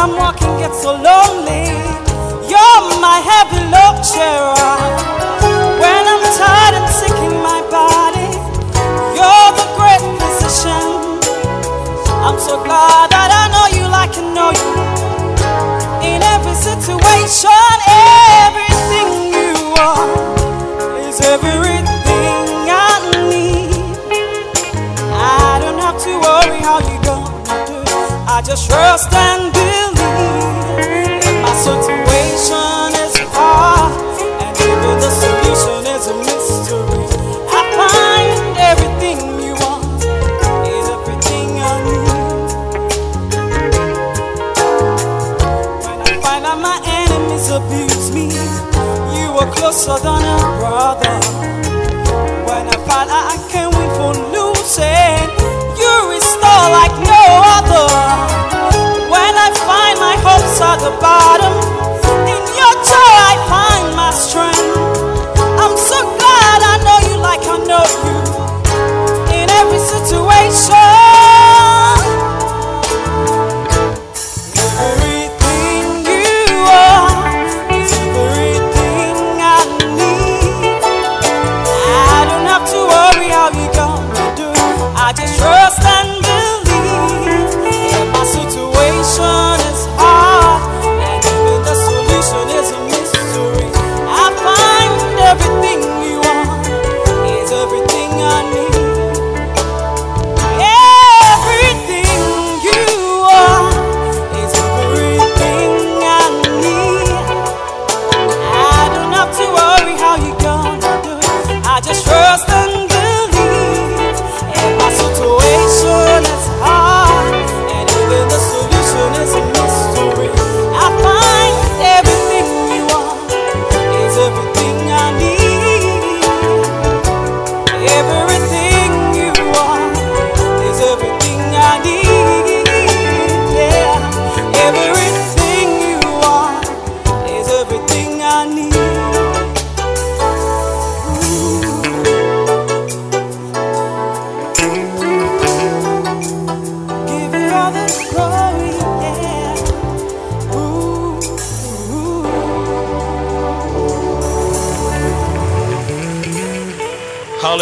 I'm walking gets so lonely. You're my heavy load sharer. When I'm tired and sick in my body, you're the great physician. I'm so glad that I know you like I know you. In every situation, everything you are is everything I need. I don't have to worry how you're gonna do. I just trust and abuse me. You are closer than a brother.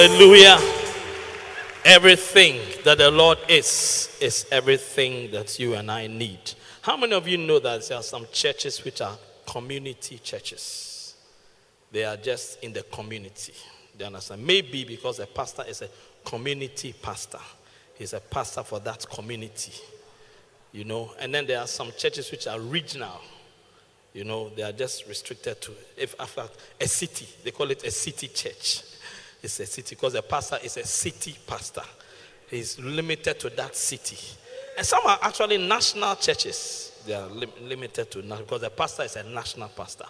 Hallelujah. Everything that the Lord is, is everything that you and I need. How many of you know that there are some churches which are community churches? They are just in the community. You understand? Maybe because a pastor is a community pastor, he's a pastor for that community. You know, and then there are some churches which are regional. You know, they are just restricted to if after a city, they call it a city church. It's a city because the pastor is a city pastor. He's limited to that city. And some are actually national churches. They are lim- limited to because the pastor is a national pastor.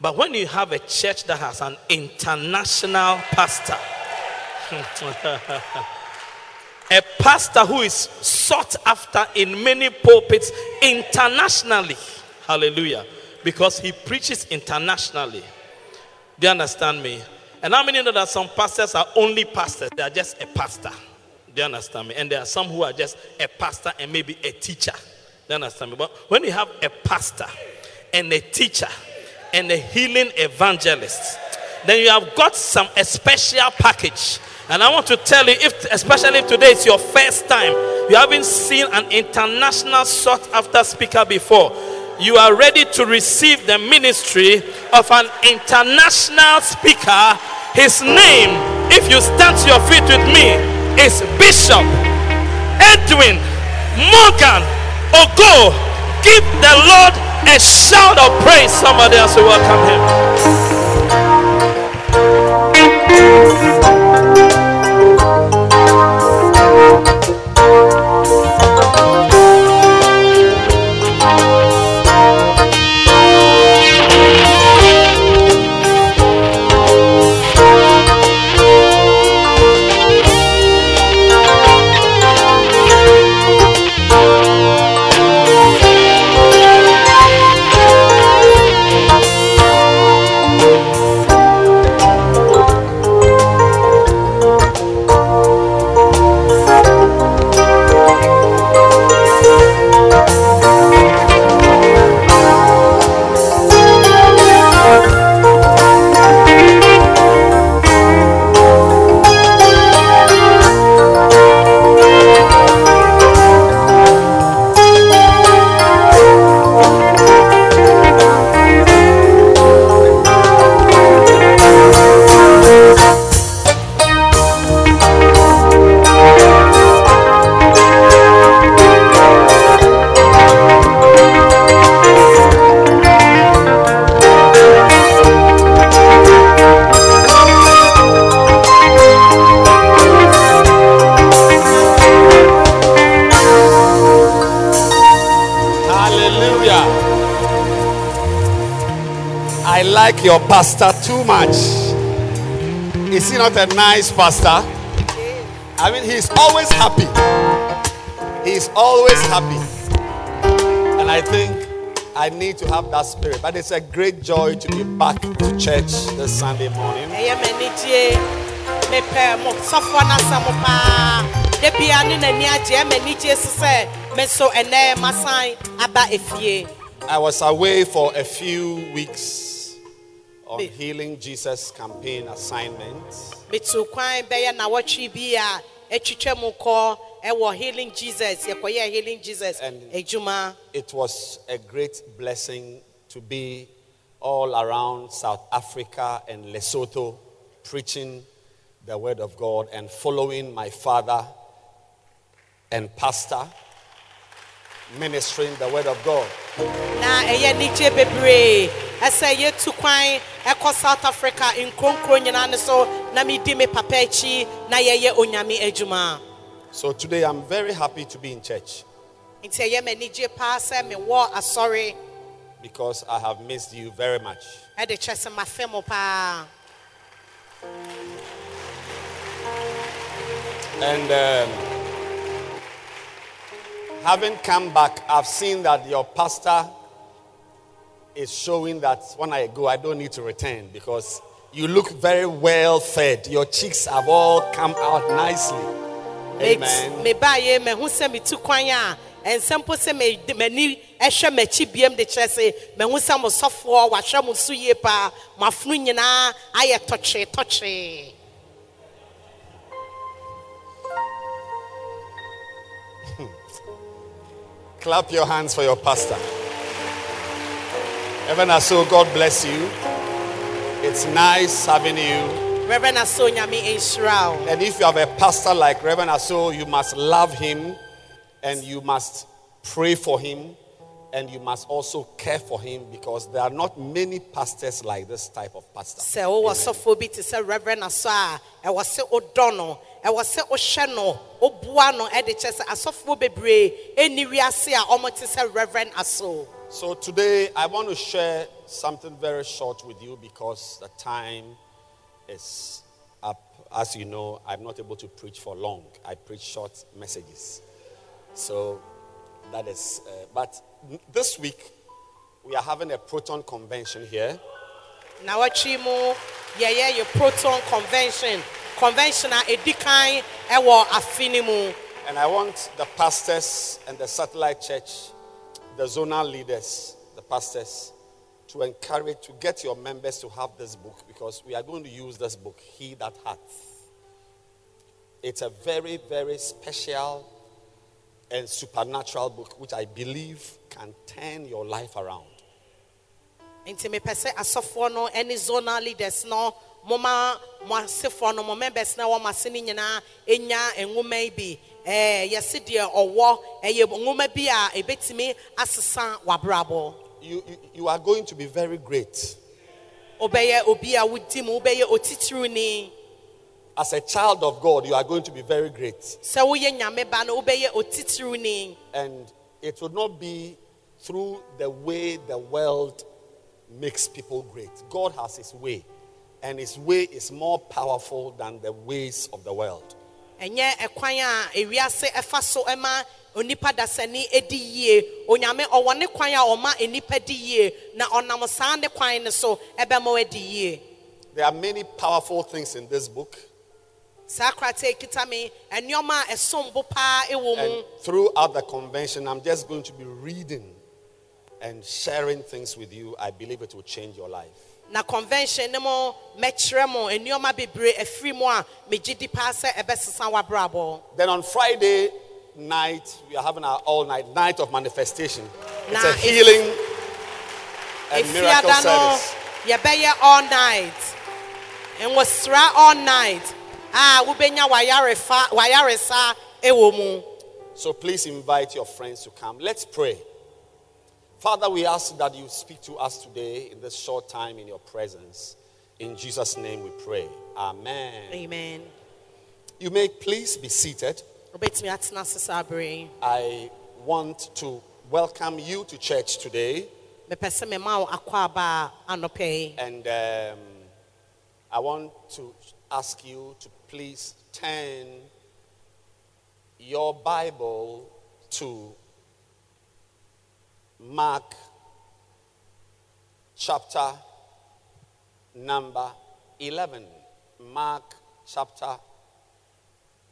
But when you have a church that has an international pastor, a pastor who is sought after in many pulpits internationally, hallelujah, because he preaches internationally. Do you understand me? And how many know that some pastors are only pastors? They are just a pastor. Do you understand me? And there are some who are just a pastor and maybe a teacher. Do you understand me? But when you have a pastor and a teacher and a healing evangelist, then you have got some a special package. And I want to tell you, if especially if today is your first time, you haven't seen an international sought after speaker before. You are ready to receive the ministry of an international speaker. His name, if you stand to your feet with me, is Bishop Edwin Morgan Ogo. Give the Lord a shout of praise. Somebody else will welcome him. Pastor too much. Is he not a nice pastor? I mean, he's always happy. He's always happy. And I think I need to have that spirit. But it's a great joy to be back to church this Sunday morning. ɛyɛ m'anigye mepɛ mo sɔfoɔ no asɛm paa da bia ne n'ani agye ɛ m'anigye so sɛ me so ɛnɛ masan aba I was away for a few weeks on Healing Jesus campaign assignment. metu kwan bɛyɛ nawɔtwe bi a atwitwa mu kɔ ɛwɔ healing jesus yɛkɔyɛ healing jesus And- It was a great blessing to be all around South Africa and Lesotho preaching the word of God and following my father and pastor ministering the word of God. na ɛyɛ anigye bebree ɛsɛ yɛtu kwan ɛkɔ south africa nkronkro nyinaa ne so na medi me papa akyi na yɛyɛ onyame adwuma So today I'm very happy to be in church. Nti ɛyɛ m'anigye paa sɛ mewɔ asɔre because I have missed you very much. ɛde kyerɛ sɛ mafe mo paa And um, having come back, I've seen that your pastor is showing that when I go, I don't need to return because you look very well fed. Your cheeks have all come out nicely. Amen. Me baye me hu eh, se me tu kwan a ensempo se me mani ehwe machi biem de chese me hu se mo sofo wa hwe mo so ye pa mafunu nyina aye totche totche. Clap your hands for your pastor. Reverend Aso, God bless you. It's nice having you. reverend aso nhyira wo And if you have a pastor like Reverend Aso, you must love him and you must pray for him and you must also care for him because there are not many pastors like this type of pastor. sɛ wowɔ sɔfoɔ bi te sɛ reverend aso a ɛwɔ sɛ wodɔ no ɛwɔ sɛ wohyɛ no woboa no ɛde kyɛ sɛ asɔfoɔ bebree ɛnni wiase a sɛ reverend aso So today I want to share something very short with you because the time is up. As you know, I'm not able to preach for long. I preach short messages. So that is, uh, but this week we are having a proton convention here. na wɔtwe mu yɛyɛ yɛ proton convention convention a ɛdi kan ɛwɔ afe no mu And I want the pastors and the satellite church, the zonal leaders, the pastors, to encourage, to get your members to have this book because we are going to use this book, He That Hath. It's a very, very special and supernatural book which I believe can turn your life around. zonal leaders no moma mo mo members na wɔn ase no nyinaa ɛnya nwoma Eh, yɛsi deɛ ɔwɔ ɛyɛ nwoma bi a ebetumi asesa w'abrabɔ You, you, you are going to be very great. wobɛyɛ obi a wodi mu wobɛyɛ otitiriwni As a child of God, you are going to be very great. sɛ woyɛ nyame ba no wobɛyɛ otitiriwni And it will not be through the way the world makes people great. God has His way, and His way is more powerful than the ways of the world. Ɛnyɛ ɛkwan a ewiase ɛfa so ɛma onipa dasani edi yie. Onyame ɔwɔ ne kwan a ɔma di yie. Na ɔnam saa ne kwan ne so ɛbɛma wadi yie. There are many powerful things in this book, saa krataa kita me nneɛma a ɛsom bo paa ɛwɔ mu. And throughout the convention, I'm just going to be reading and sharing things with you. I believe it will change your life. Na convention ne mɛkyerɛ mo nneɛma bebree afiri mu a megye di paa sɛ ɛbɛsesa w'abrabɔ Then on Friday night, we are having our all night night of manifestation. It's Now, a healing and miracle efiada no service. yɛbɛyɛ all night nwosra all night ah, a wobɛnya w'ayarefa w'ayaresa ɛwɔ mu So please invite your friends to come. Let's pray. Father, we ask that you speak to us today in this short time in your presence. In Jesus' name we pray. Amen. amen You may please be seated. wobɛtumi atena ase saa bere yi. I want to welcome you to church today. mepɛ sɛ mema wo akɔ aba a anɔpɛ yi And um, I want to ask you to please turn your Bible to Mark chapter number 11. Mark chapter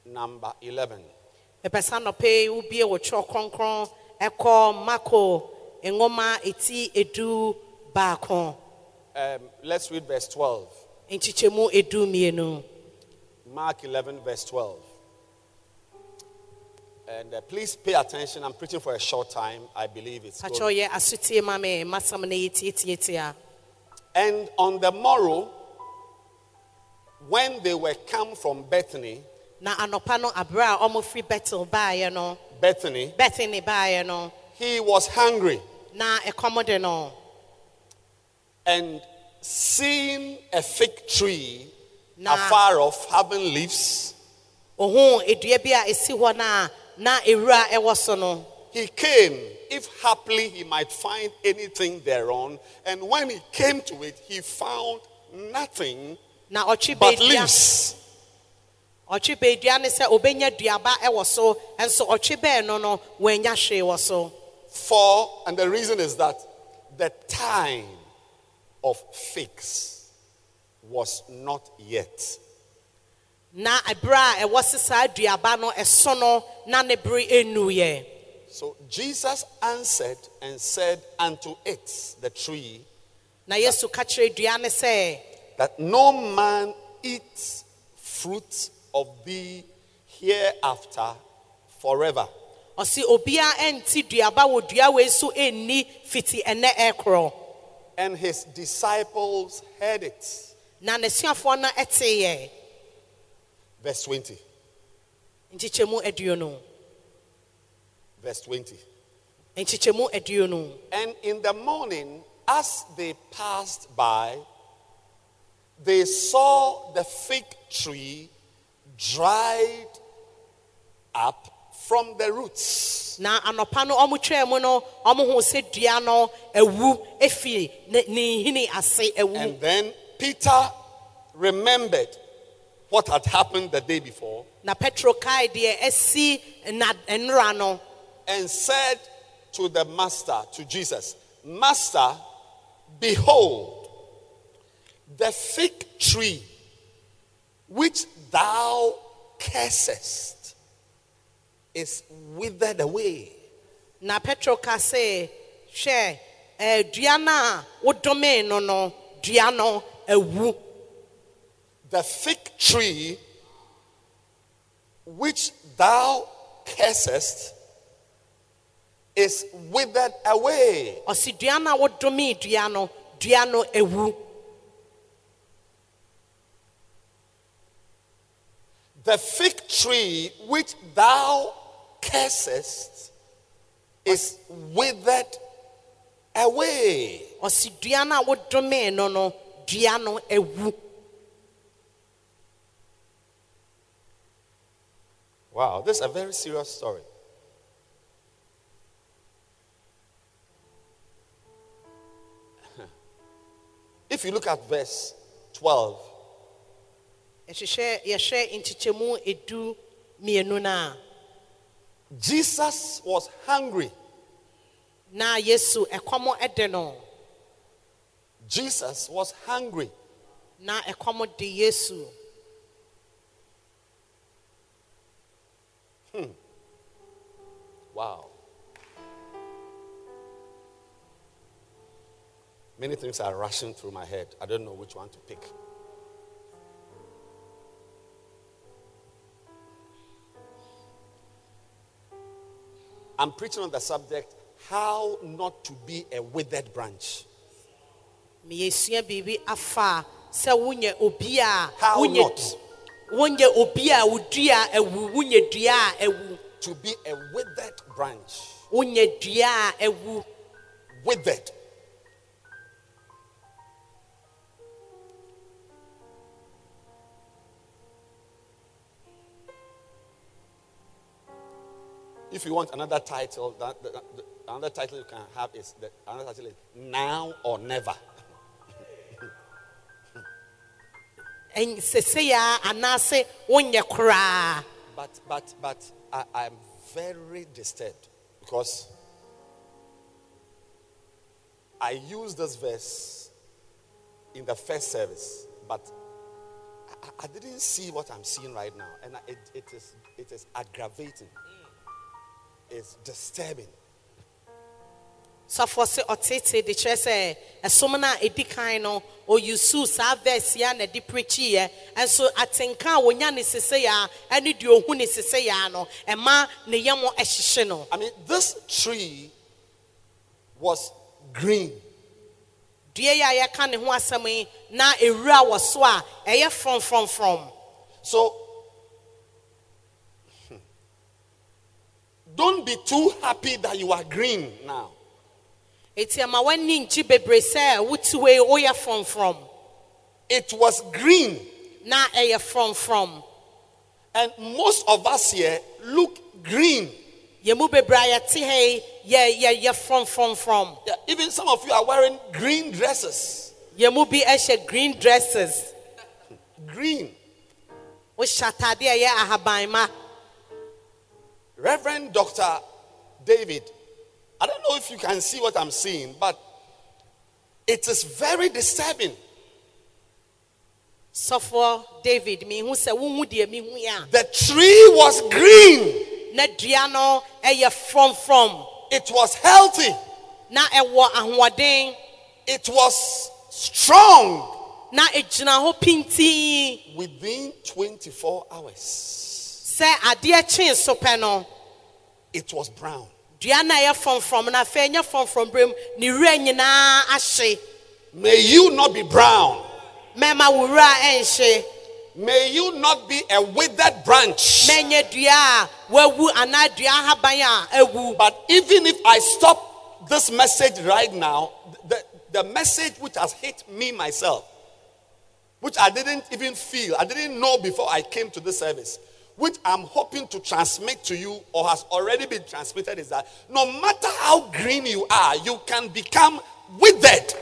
number 11. mepɛ sɛ anɔpɛ yi wobie wo twerɛ kronkron ɛkɔ mako nwoma eti edu baako Um, let's read verse 12. nkyekyɛmu edu mmienu Mark 11, verse 12. And uh, please pay attention. I'm preaching for a short time. I believe it's good. ɔyɛ asotie ma me masɛm no yɛ tietietia And on the morrow, when they were come from Bethany, na anɔpa no aberɛ a ɔmofiri betel baeɛ no Bethany, bethany baeɛ no he was hungry. na ɛkɔm de no And seeing a fig tree Na- afar off, having leaves, ohuu edua bi a esi hɔ no a na ewura ɛwɔ so no he came, if haply he might find anything thereon. And when he came to it, he found nothing na ɔtwe but leaves. ɔtwe beedua ne sɛ obɛnya duaba ɛwɔ so nso ɔtwe bɛɛ no no wɔanya hwee wɔ so For, and the reason is that the time of figs was not yet. Na ɛberɛ a ɛwɔ se saa duaba no ɛso no na ne bere ɛnnuiɛ So Jesus answered and said unto it, the tree, na yesu ka kyerɛ dua ne sɛ that no man eats fruit of thee hereafter forever. ɔsi obiara ɛnti duaba wɔ dua wei so ɛnni fiti ɛnɛ ɛkorɔ And his disciples heard it. na n'asuafoɔ no ɛteeɛ Verse 20. nkyekyɛmu aduonu Verse 20. nkyekyɛmu aduonu And in the morning, as they passed by, they saw the fig tree dried up from the roots. na anɔpa no ɔmo twɛn mu no ɔmo ho sɛ dua no awu efi ne ne nhini ase awu And then Peter remembered what had happened the day before na petro kae deɛ asi na no and said to the master, to Jesus, Master, behold, the fig tree which thou cursest is withered away. na petro ka sɛ hwɛ ɛɛ dua no a wodomee no no dua no awu The fig tree which thou cursest is withered away. ɔsi dua no a wodomee dua no dua no awu The fig tree which thou cursest is withered away. ɔsi dua no a wodomee no no dua no awu Wow, this is a very serious story. If you look at verse 12, ɛhyehyɛ yɛhwɛ nkyekyɛmu edu mmienu no a Jesus was hungry. na yesu ɛkɔm ɛde no Jesus was hungry. na ɛkɔm de yesu Wow. Many things are rushing through my head. I don't know which one to pick. I'm preaching on the subject how not to be a withered branch. meyɛsua biribi afa a sɛ wonyɛ obi a How not? Wonyɛ obi a wo dua a awu wonyɛ dua a awu To be a withered branch. Withered. If you want another title, that, that- that- another title you can have is the, another title is now or never. Ɛn- sesei a anaasɛ wonyɛ koraa But but but I, I'm very disturbed because I used this verse in the first service, but I- I, I didn't see what I'm seeing right now, and I- it, it is it is aggravating. Mm. It's disturbing. Sɔfoɔ sɛ ɔtete de kyerɛ sɛ ɛsom no a ɛdi kan no ɔyusu saa verse a na ɛde prechiiɛ ɛnso atenka a wonya ne sesei a ɛne deɛ ohu ne sesei a no ɛma ne yam ɛhyehye no I mean, this tree was green. dua yi a yɛka ne ho asɛm yi na ewura wɔ so a ɛyɛ frɔmfrɔmfrɔm So hmm, don't be too happy that you are green now. It was green. na ɛyɛ from. And most of us here look green. yɛn mu bebree a yɛte ha yi yɛ yɛ yɛ frɔmfrɔmfrɔm Yeah, even some of you are wearing green dresses. yɛn mu bi green dresses Green. wohyɛ ataade a ɛyɛ Reverend Dr. David, I don't know if you can see what I'm seeing, but it is very disturbing. sɔfoɔ david mihu sɛ wohu deɛ mihu yi a The tree was green, na dua no ɛyɛ frɔmfrɔm it was healthy, na ɛwɔ ahoɔden. It was strong. Na egyina hɔ pintii within 24 hours. sɛ adeɛ kyee so pɛ no it was brown. Dua no a ɛyɛ frɔmfrɔm no afei ɛnyɛ frɔmfrɔm berɛ mu ne wura nyinaa ahye May you not be brown. mɛma wo wura ɛnhye May you not be a withered branch. mɛnyɛ dua a wawu anaa dua ahaban a awu But even if I stop this message right now, the, the message which has hit me myself, which I didn't even feel, I didn't know before I came to this service, which I'm hoping to transmit to you or has already been transmitted, is that no matter how green you are, you can become withered.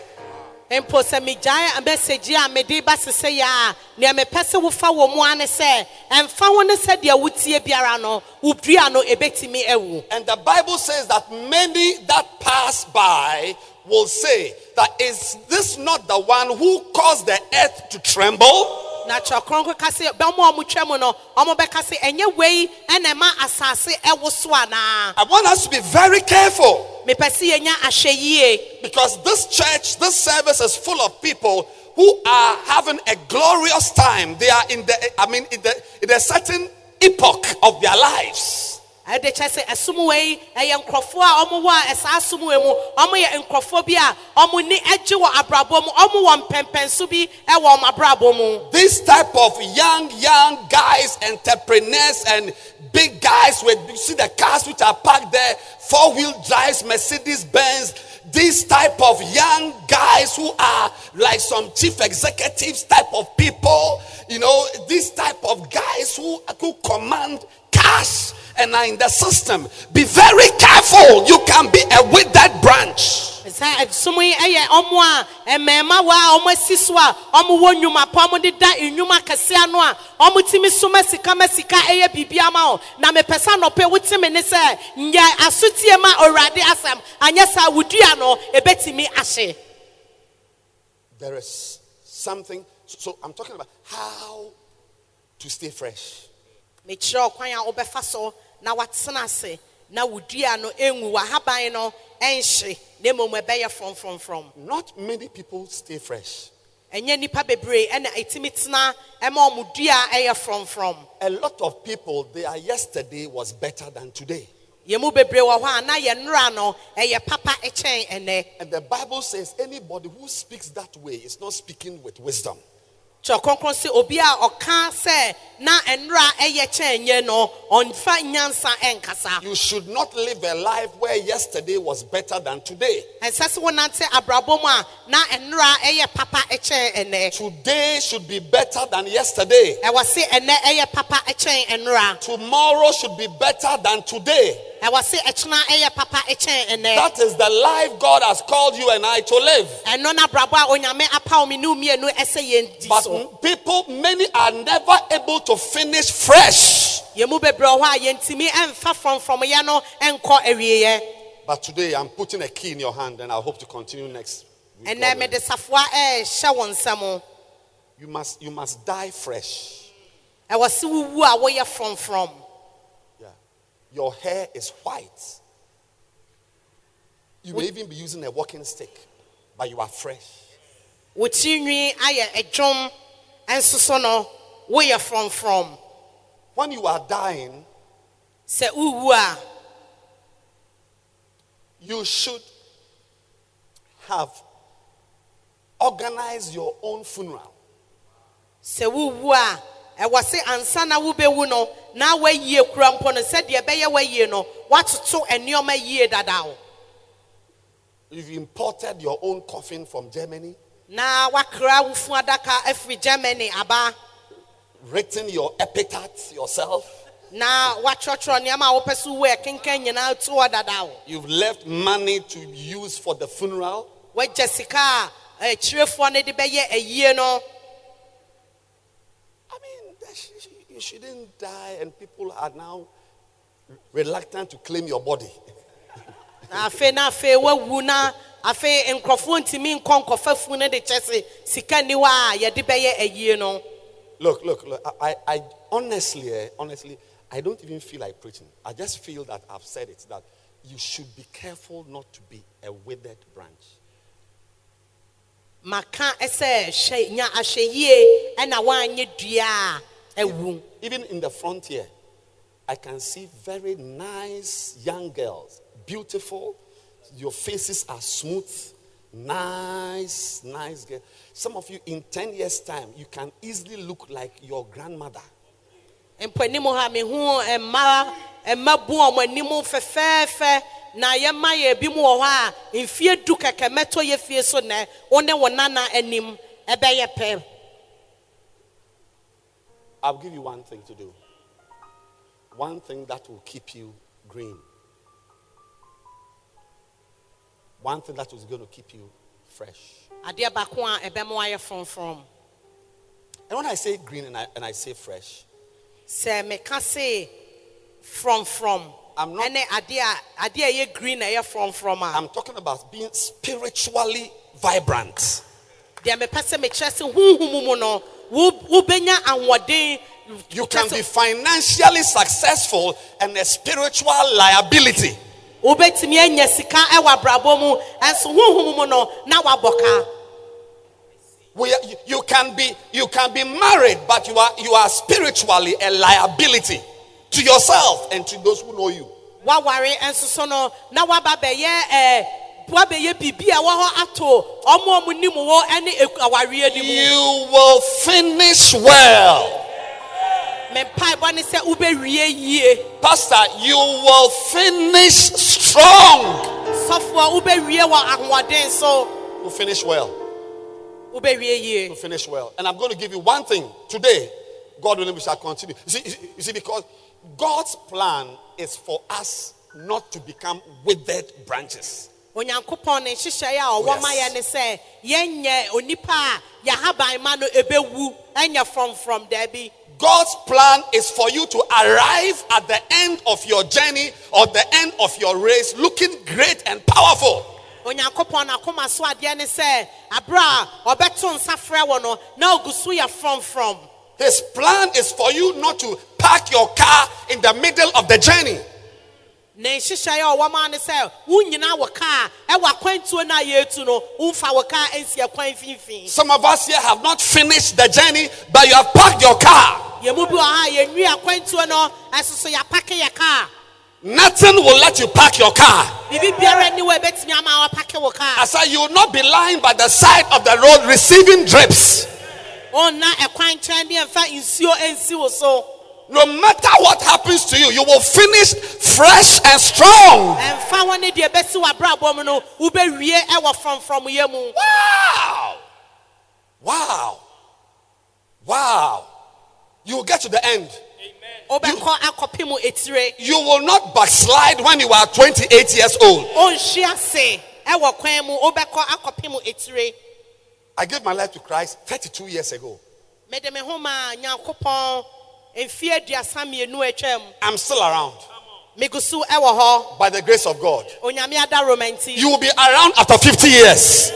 mpo sɛ megyae mɛsɛgye a mede ba sesɛ yɛ a nea mepɛ sɛ wofa wɔ mu a ne sɛ ɛmfa wo ne sɛdeɛ wotie biara no wo dua no ɛbɛtumi awu And the Bible says that many that pass by will say that is this not the one who caused the earth to tremble? Na kyerɛkronko ka se bɛma a mu no ɔmobɛka se ɛnyɛ wei ɛna ɛma asase ɛwo so anaa I want us to be very careful mepɛ sɛ yɛnya ahwɛ yie because this church, this service is full of people who are having a glorious time. They are in the, I mean, in, the, in a certain epoch of their lives. Ɛde kyɛ sɛ ɛsom wei ɛyɛ nkurɔfoɔ a ɔmo wɔ a ɛsaa som wei mu. Ɔmo yɛ nkurɔfoɔ bi a ɔmo ni agye wɔ abrabɔ mu. Ɔmo wɔ mpɛmpɛnso bi ɛwɔ ɔmo abrabɔ mu. This type of young, young guys, entrepreneurs, and big guys with you see the cars which are parked there, four-wheel drives, Mercedes Benz. These type of young guys who are like some chief executives type of people, you know, these type of guys who, who command cash and are in the system. Be very careful. You can be a withered branch. sɛ ɛsom yi ɛyɛ ɔmo a mmarima wɔ a ɔmo asi so a ɔmo wɔ nnwuma pa ɔmo deda nnwuma kɛse ano a ɔmo tumi so ma sika ma sika ɛyɛ biribi ama o na mepɛ sɛ anɔpɛ wote me ne sɛ nyɛ asotie ma awurade asɛm anyɛ saa wo dua no ɛbɛtumi ahye There is something. So, I'm talking about how to stay fresh. mekyerɛ ɔkwan a wobɛfa so na watena ase na wo dua no ɛnwu w'ahaban no ɛnhye na mmom ɛbɛyɛ frɔmfrɔmfrɔm Not many people stay fresh. ɛnyɛ nnipa bebree ɛna ɛtumi tena ɛma ɔmo dua ɛyɛ frɔmfrɔm A lot of people, their yesterday was better than today. yɛn mu bebree wɔ hɔ a na yɛn nnora no ɛyɛ papa ɛkyɛn ɛnɛ And the Bible says anybody who speaks that way is not speaking with wisdom. Kyerɛ kronkron sɛ obi a ɔka sɛ na nnora ɛyɛ kyɛn no ɔnfa nyansa ɛnkasa You should not live a life where yesterday was better than today. ɛnsɛ sɛ wonante abrabɔ mu a na ɛyɛ papa ɛkyɛn ɛnɛ Today should be better than yesterday. ɛwɔ se ɛnɛ ɛyɛ papa ɛkyɛn Tomorrow should be better than today. ɛwɔ se ɛkyena ɛyɛ papa ɛkyɛn ɛnɛ That is the life God has called you and I to live. ɛno na abrabɔ a onyame apaw me ne wo mmienu ɛsɛ yɛn di But so people, many are never able to finish fresh. yɛn mu bebree wɔ hɔ a yɛntumi ɛmfa frɔmfrɔmyɛ no ɛnkɔ awieeɛ But today I'm putting a key in your hand and I hope to continue next week. ɛnɛ God mede willing. safoa ɛɛhyɛ eh, wo nsɛm You must you must die fresh. ɛwɔ se wowu a woyɛ Yeah. Your hair is white. You may even be using a walking stick, but you are fresh. Wo tirinwi ayɛ adwom ɛnso so no woyɛ frɔmfrɔm When you are dying, sɛ a you should have organized your own funeral. sɛ wowu a ɛwɔ se ansa na wobɛwu no na woayie kura mpo no sɛdeɛ ɛbɛyɛ woayie no woatoto nneɔma yie dada wo You've imported your own coffin from Germany, na woakra wo fu adaka afiri germany aba written your epitaph yourself. na woatwerɛtwerɛ nneɛma a wopɛ so wo ɛkenkan nyinaa to dada wo You've left money to use for the funeral. woagya sika a akyirɛfoɔ no de bɛyɛ ayie no I mean, that sh- sh- you shouldn't die, and people are now reluctant to claim your body. na afei na afei woawu na afei nkurɔfoɔ ntumi nkɔ nkɔfa fu no de kyɛ se sika nni hɔ a yɛde bɛyɛ ayie no Look, look, look. I, I, honestly, eh, honestly, I don't even feel like preaching. I just feel that I've said it that you should be careful not to be a withered branch. maka sɛ hyɛ nya ahyɛ yie ɛna woanyɛ dua a awu Even in the frontier, I can see very nice young girls, beautiful. Your faces are smooth, nice, nice girl. Some of you, in 10 years' time, you can easily look like your grandmother. mpanim ha mehu mmaa mmabu a wɔn anim fɛfɛɛfɛ na yɛma yɛ bi mu wɔ hɔ a mfie du kɛkɛ mɛtɔ yɛ fie so nɛ wo ne nana anim ɛbɛyɛ pɛ I'll give you one thing to do. One thing that will keep you green. One thing that is going to keep you fresh. adeɛ baako a ɛbɛma wayɛ frɔmfrɔm And when I say green and I, and I say fresh, sɛ meka se I'm not- ɛne adeɛ a adeɛ a ɛyɛ green na ɛyɛ frɔmfrɔm a I'm talking about being spiritually vibrant. deɛ mepɛ sɛ mekyerɛ sɛ honhom mu no wo- wobɛnya ahoɔden You can be financially successful and a spiritual liability. Wobɛtumi anya sika ɛwɔ abrabɔ mu ɛnso honhom mu no na wabɔ ka We you, you can be you can be married, but you are you are spiritually a liability to yourself and to those who know you. woaware nso so no na woaba bɛyɛ ɛɛ woabɛyɛ biribi a wɔ hɔ ato ɔmo ɔmo nim wɔ ɛne awareɛ no mu You will finish well. Pastor, you will finish strong. sɔfoɔ wobɛwie wɔ ahoɔden finish well. You finish well. And I'm going to give you one thing today. God willing, we shall continue. You see- you see, because God's plan is for us not to become withered branches. Onyankopɔn ne nhyehyɛeɛ a ɔwɔ ma yɛ ne sɛ yɛnyɛ onipa a yɛahaban ma no ɛbɛwu ɛnyɛ frɔmfrɔm daabi God's plan is for you to arrive at the end of your journey or the end of your race looking great and powerful. onyankopɔn n'akoma so adeɛ ne sɛ aberɛ a ɔbɛto nsa frɛ wɔ no na ogu so yɛ frɔmfrɔm His plan is for you not to park your car in the middle of the journey. Ne a ɔwɔ ne sɛ wɔ kaa ɛwɔ akwantuo no a yɛretu no womfa wɔ kaa nsi ɛkwan mfimfini Some of us here have not finished the journey, but you have parked your car. yɛn mu bi wɔ ha yɛnwi akwantuo no ɛso so yɛapake yɛ kaa Nothing will let you park your car. biribi biara ni wɔ ɛbɛtumi ama wɔapake wɔ kaa I said, you will not be lying by the side of the road receiving drips. Ɔnna ɛkwan nkyɛn ne ɛmfa nsuo nsi wo so No matter what happens to you, you will finish fresh and strong. ɛmfa hɔ ne deɛ ɛbɛsi wɔ abrabɔ mu no wobɛwie ɛwɔ frɔmfrɔmyɛ mu Wow! Wow! Wow! You will get to the end. etire You will not backslide when you are 28 years old. ɔnhyi ase ɛwɔ kwan mu wobɛkɔ akɔpem etire I gave my life to Christ 32 years ago. Mede me ho ma nyankopɔn mfie aduasa mmienu atwam I'm still around by the grace of God. onyame adaroma nti You will be around after 50 years.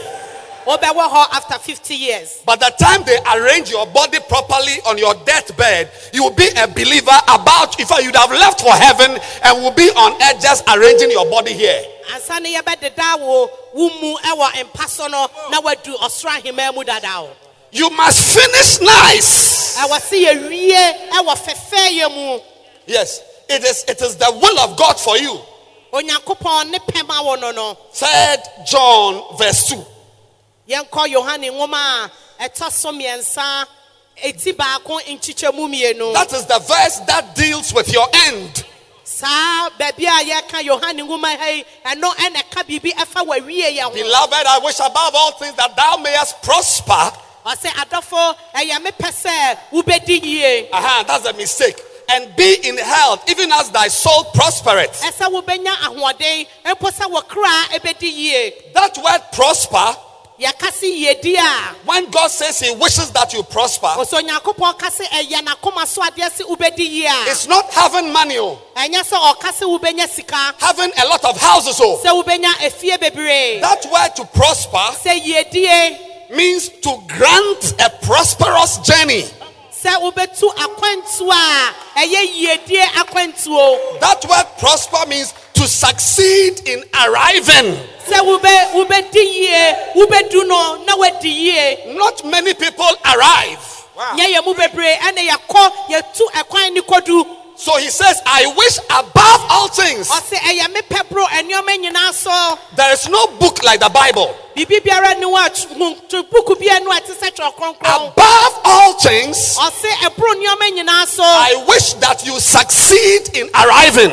after 50 years By the time they arrange your body properly on your deathbed, you will be a believer about, fact, you'd have left for heaven and will be on earth just arranging your body here. ansa ne yɛbɛdeda wo wo mu ɛwɔ mpa so no na wadu ɔsoro ahemmaa mu dada o You must finish nice. ɛwɔ se yɛwie ɛwɔ fɛfɛɛyɛ mu Yes, it is, it is the will of God for you. onyankopɔn ne pɛma no no Third John, verse 2. yɛnkɔ yohane nwoma a ɛtɔ so mmiɛnsa eti baako nkyikyɛmu mmienu That is the verse that deals with your end. saa baabi a yɛka yohane nwoma ha yi ɛno ɛna ɛka biribi ɛfa w'awie Beloved, I wish above all things that thou mayest prosper. Ɔsɛ adɔfo ɛyɛ mepɛ sɛ wobɛdi yie. Aha, that's a mistake. And be in health, even as thy soul prospereth. ɛsɛ wobɛnya ahoɔden mpo sɛ wɔ kraa ɛbɛdi yie. That word prosper, yɛka se yiedi a. when God says He wishes that you prosper, ɔsɛ onyankopɔn ka se ɛyɛ n'akoma so adeɛ sɛ wobɛdi yie a. it's not having money, oh, ɛnyɛ sɛ ɔka se wobɛnya having a lot of houses. Oh, sɛ wobɛnya efie bebree. That word to prosper means to grant a prosperous journey. sɛ wobɛtu akwantuo a ɛyɛ yiedie akwantuo That word prosper means to succeed in arriving. sɛ wobɛ wobɛdi yie wobɛdu no na wadi yie Not many people arrive. nyɛ So he says, I wish above all things. There is no book like the Bible. Above all things, I wish that you succeed in arriving.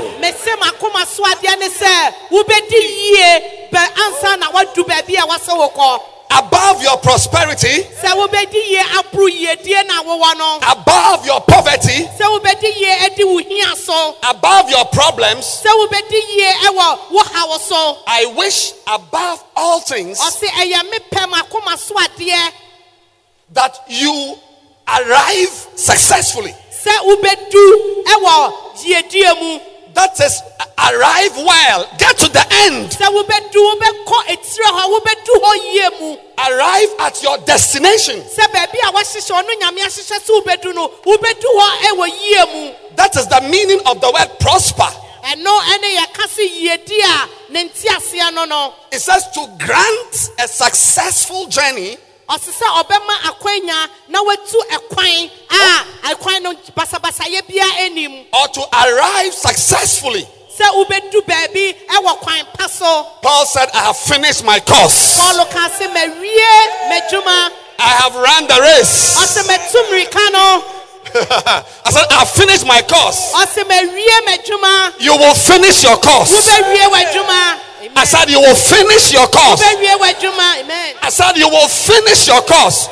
Above your prosperity, sɛ wobɛdi yie aboro yiedie na wowɔ no. above your poverty, sɛ wobɛdi yie adi wo hia so. above your problems, sɛ wobɛdi yie ɛwɔ wo haw so. I wish above all things ɔse ɛyɛ me pɛ makoma so adeɛ. that you arrive successfully. sɛ wobɛdu ɛwɔ yiedie mu That is, arrive well, get to the end, sɛ wobɛdu wobɛkɔ etire hɔ wobɛdu hɔ yie mu. Arrive at your destination. sɛ baabi a wɔahyehyɛ ɔno nyame ahyehyɛ sɛ wobɛdu no wobɛdu hɔ ɛwɔ yie mu. That is the meaning of the word prosper. ɛno ɛne yɛka se yiedie a ne nteaseɛ no no. It says to grant a successful journey ɔse sɛ ɔbɛma akwanya na watu ɛkwan a ɛkwan no basabasayɛ biara anim or to arrive successfully. sɛ wobɛdu baabi ɛwɔ kwan pa so Paul said, I have finished my course. paulo ka se mawie m'adwuma I have run the race. ɔse matu mmirika no I said, I have finished my course. ɔse mawie m'adwuma You will finish your course. I said, You will finish your course. amen I said, You will finish your course.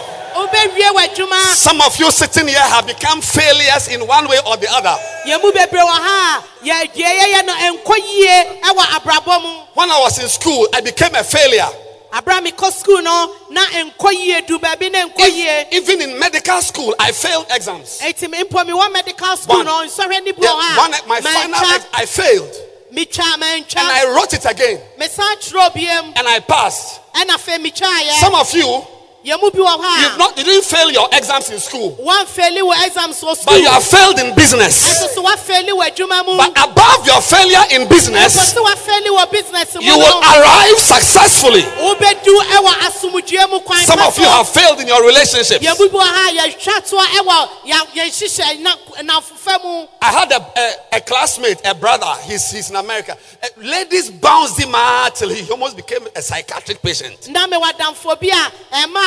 Some of you sitting here have become failures in one way or the other. yɛn mu bebree wɔ ha a yɛ deɛ yɛyɛ no ɛnkɔ yie ɛwɔ abrabɔ mu When I was in school, I became a failure. abra mi no na nkɔ yie du na nkɔ Even in medical school, I failed exams. eti mi mpɔ mi wɔ medical school One. no nsɔhwɛ ni bi Yeah, wɔ ha one, my final, I failed. Mitwa And mɛntwa I wrote it again. mesan twerɛ biem And I passed. ɛna afei mitwa Some yɛ of you, yɛn mu bi wɔ you've not, you didn't fail your exams in school, fɛli wɔ exams wɔ but you have failed in business. ɛso so wɔafɛli wɔ adwuma mu But above your failure in business, so wɔafɛli wɔ business mu you will arrive successfully. wobɛdu ɛwɔ asomdue mu kwan Some of you have failed in your relationships. yɛn mu bi wɔ ha yɛhwɛ toa ɛwɔ yɛn yɛn hyehyɛ na nafofɛ mu. I had a, a, a classmate, a brother, he's, he's in America. Uh, ladies bounced him out till he almost became a psychiatric patient.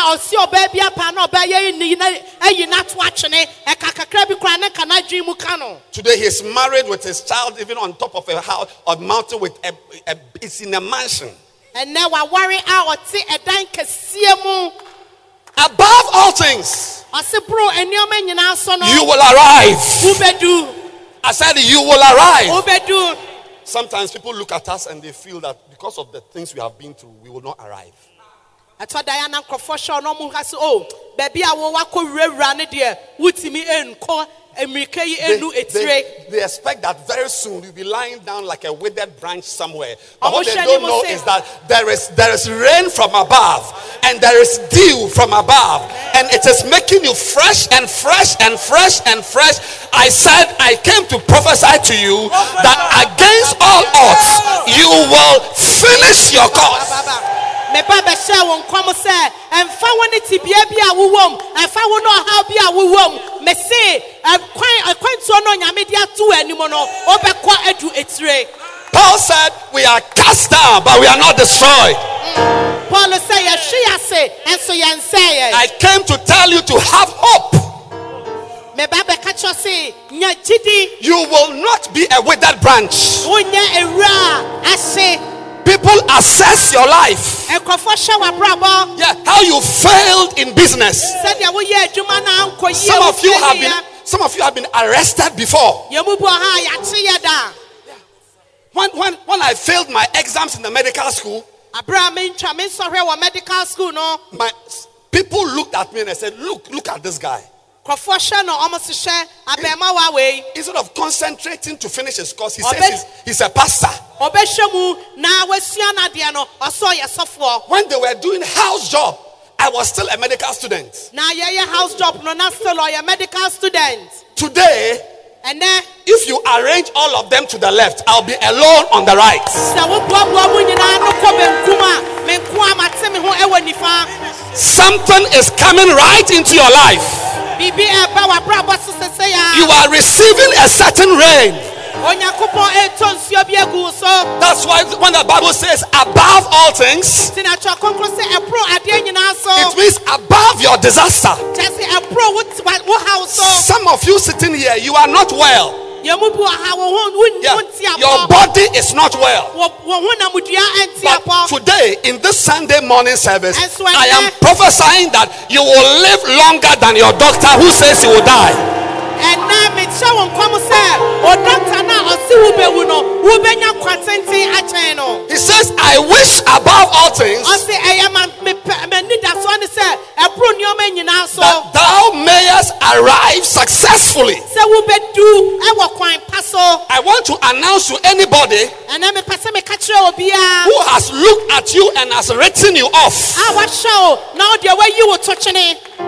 Na me wadamfo bi a ɛma ɔsi ɔbaa bi apa na ɔbaa yɛ yi na ayi n'ato atwene ɛka kakra bi kora ne ka n'adwene mu ka no Today he's married with his child, even on top of a house or mountain with a, a it's in a mansion. ɛnɛ waware a ɔte ɛdan kɛseɛ mu Above all things, ɔsi boro nneɛma nyinaa so no you will arrive. wobɛdu I said you will arrive. wobɛdu Sometimes people look at us and they feel that because of the things we have been through, we will not arrive. Ɛtɔ da yɛ na nkurɔfoɔ hyɛ ɔno ɔmo ha so o a wɔwɔ akɔ wurawura ne deɛ wutumi nkɔ yi They, enu etire they expect that very soon you'll be lying down like a withered branch somewhere. But what they don't know is that there is there is rain from above and there is dew from above, and it is making you fresh and fresh and fresh and fresh. I said I came to prophesy to you that against all odds you will finish your course. Meba bɛhyɛ wo nkɔm sɛ ɛmfa wo ne tibea bi a wowɔ mu ɛmfa wo ne ɔhaw bi a wowɔ mu mese ɛkwan ɛkwantuo no onyame de ato wo anim no wobɛkɔ adu etire Paul said, We are cast down, but we are not destroyed. Mm. paul sɛ yɛhwe yɛ ase ɛnso yɛnsɛe yɛ I came to tell you to have hope. meba bɛka kyerɛ se nya gyidi You will not be a withered branch. Wonyɛ ewura a ahye People assess your life. nkurɔfoɔ hyɛ w'abrabɔ Yeah, how you failed in business. sɛdeɛ woyɛ adwuma na ankɔ yie Some of you have been some of you have been arrested before. yɛ mu bi wɔ ha a yɛakye yɛ da When when when I failed my exams in the medical school, aberɛ a mentwa mensɔhwɛ wɔ medical school no my people looked at me and I said, Look, look at this guy. Nkurɔfoɔ hyɛ no ɔmo so hyɛ abɛɛma wei Instead of concentrating to finish his course, he Ọbẹ- says he's, he's a pastor. ɔbɛhwɛ mu na wasua n'adeɛ no ɔsɔ yɛ sɔfoɔ When they were doing house job, I was still a medical student. na yɛyɛ house job no na still ɔyɛ medical student Today, ɛnɛ if you arrange all of them to the left, I'll be alone on the right. sɛ woboaboa mu nyinaa no kɔ benkum a menko a mate me ho ɛwɔ nifa Something is coming right into your life. Biribi ɛba w'abrabɔ so sese You are receiving a certain rain. onyankopɔn ɛtɔ nsuo bi agu wo so That's why when the Bible says above all things, nti na atwa kronkron sɛ ɛporo adeɛ nyinaa so it means above your disaster. kyɛ sɛ ɛporo wo t- wa- wo haw so Some of you sitting here, you are not well. Yɛn mu bi wɔ ha wo ho wo Yeah. Your body is not well. wo wo ho namudua ɛnti But today, in this Sunday morning service, I I am prophesying that you will live longer than your doctor who says you will die. Mekyerɛ wo nkɔm sɛ ɔdɔkta no a ɔse wo bɛwu no wobɛnya nkwa tenten akyɛn no He says, I wish above all things ɔse ɛyɛ ma m'anidasoɔ ne sɛ ɛporo nneɔma nyinaa so. that thou mayest arrive successfully. sɛ wobɛdu ɛwɔ kwan pa so I want to announce to anybody ɛnɛ mepɛ sɛ meka kyerɛ obiara who has looked at you and has written you off a wahwɛ wo na ɔde wayi wo to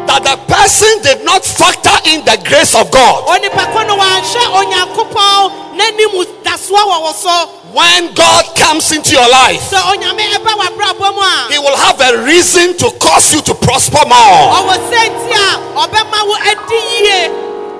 that the person did not factor in the grace of God. onipa ko no wanhwɛ onyankopɔn n'anim dasoɔ wɔ wo so When God comes into your life, sɛ onyame ɛba w'abrabɔ mu a He will have a reason to cause you to prosper more. ɔwɔ sɛ nti a ɔbɛma wo adi yie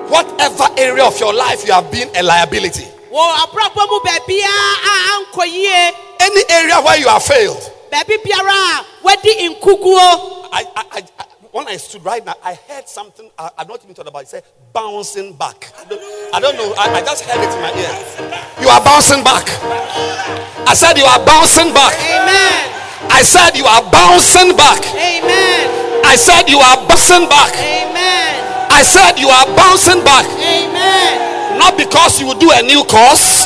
Whatever area of your life you have been a liability, wɔ abrabɔ mu baabiara a ankɔ yie any area where you have failed. baabi biara a wadi nkuguo I, I, I, I- when I stood right now, I heard something I, I not even thought about. It said bouncing back. I don't, I don't know. I, I just heard it in my ear. You are bouncing back. I said you are bouncing back. amen I said you are bouncing back. amen I said you are bouncing back. amen I said you are bouncing back. amen Not because you do a new course,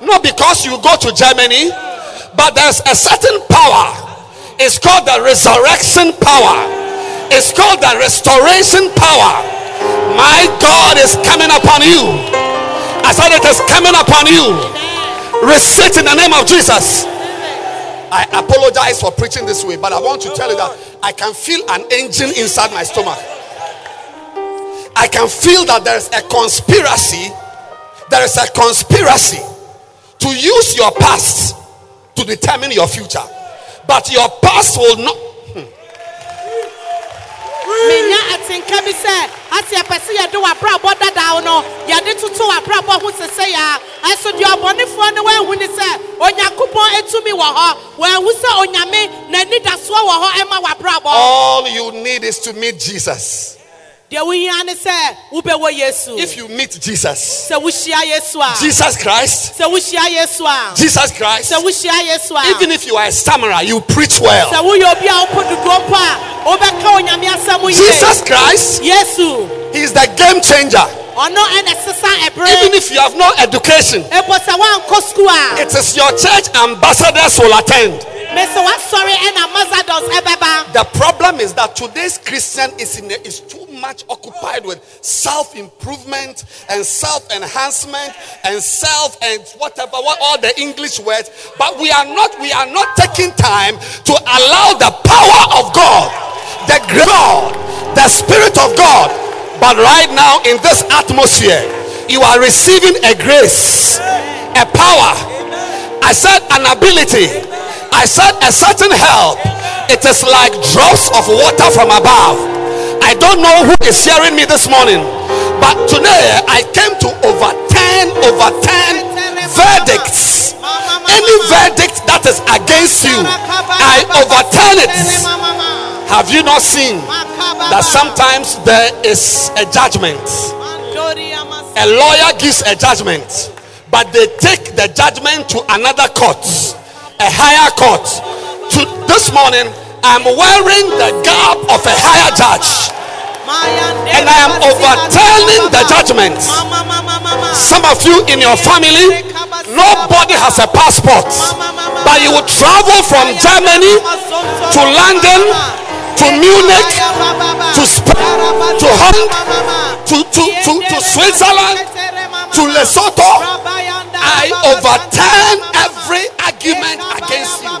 not because you go to Germany, but there's a certain power. It's called the resurrection power. It's called the restoration power. My God is coming upon you. I said it is coming upon you. Receive in the name of Jesus. I apologize for preaching this way, but I want to tell you that I can feel an engine inside my stomach. I can feel that there is a conspiracy. There is a conspiracy to use your past to determine your future. But your past will not. Menya atenka bi sɛ ate apɛ sɛ yɛde w'abrabɔ dadaw no yɛde toto w'abrabɔ ho sese yɛ ɛso deɛ ɔbɔnefoɔ no wɔahu ne sɛ onyankopɔn etumi wɔ hɔ. Wɔahu sɛ onyame n'anidasoɔ wɔ hɔ ɛma w'abrabɔ. All you need is to meet Jesus. If you meet Jesus, sɛ wohyia yesu. A Jesus Christ, sɛ wohyia yesu. A Jesus Christ, even if you are a stammerer, you preach well. woyɛ obi a wopɔ dodoɔ mpo a wobɛka onyame asɛm yie Jesus Christ, He is the game changer. ɔno ɛna sesa Even if you have no education, ɛpo sɛ woankɔ sukuu a. it is your church ambassadors will attend. me sɛ woasɔre ɛna mazadons ɛbɛba The problem is that today's Christian is in is too much occupied with self improvement and self enhancement and self and whatever what all the English words. But we are not we are not taking time to allow the power of God, the God, the Spirit of God. But right now in this atmosphere, you are receiving a grace, a power. I said an ability. I said a certain help. It is like drops of water from above. I don't know who is hearing me this morning, but today I came to overturn, overturn verdicts. Any verdict that is against you, I overturn it. Have you not seen that sometimes there is a judgment? A lawyer gives a judgment, but they take the judgment to another court, a higher court. To this morning, I'm wearing the garb of a higher judge, and I am overturning the judgment. Some of you in your family, nobody has a passport, but you will travel from Germany to London, to Munich, to Spain, to Hong, to, to, to, to Switzerland, to Lesotho. I overturn every argument against you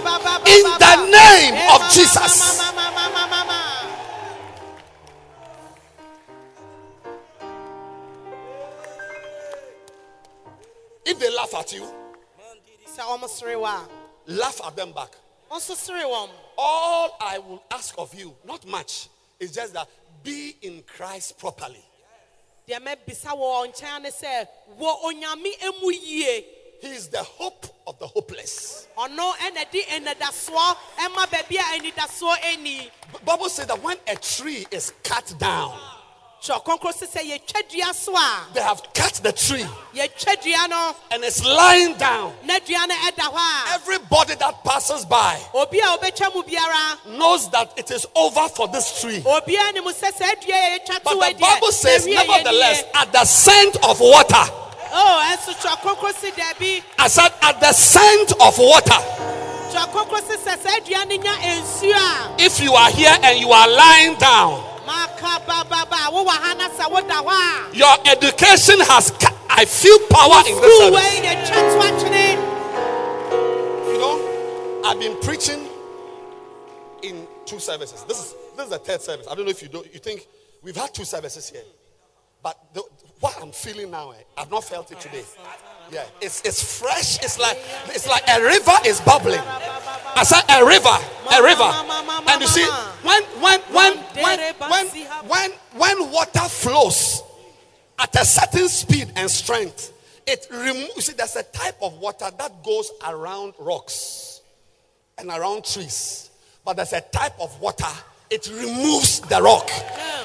in the name of Jesus. If they laugh at you, laugh at them back. All I will ask of you, not much, It's just that be in Christ properly. He is the hope of the hopeless. ɔno ɛna di anidasoɔ ɛma baabi a anidasoɔ ɛni B- Bible says that when a tree is cut down, they have cut the tree. and it's lying down. na dua no ɛda hɔ a Everybody that passes by obi a obɛtwa mu knows that it is over for this tree. obiara nim sɛ sɛ dua But the Bible says, nevertheless, at the scent of water, oh ɛnso twerɛ kɔnkɔn si dɛbi I said, at the scent of water, twerɛ kɔnkɔn si sɛ sɛ dua no nya nsuo a if you are here and you are lying down, your education has. Ca- I feel power in this School service. wei yɛtwa to You know, I've been preaching in two services. This is this is the third service. I don't know if you don't. You think we've had two services here, but the, what I'm feeling now, eh, I've not felt it today. Yeah, it's it's fresh. It's like it's like a river is bubbling. I said a river, a river, and you see when when when when when when when water flows at a certain speed and strength, it removes. See, there's a type of water that goes around rocks and around trees, but there's a type of water. It removes the rock.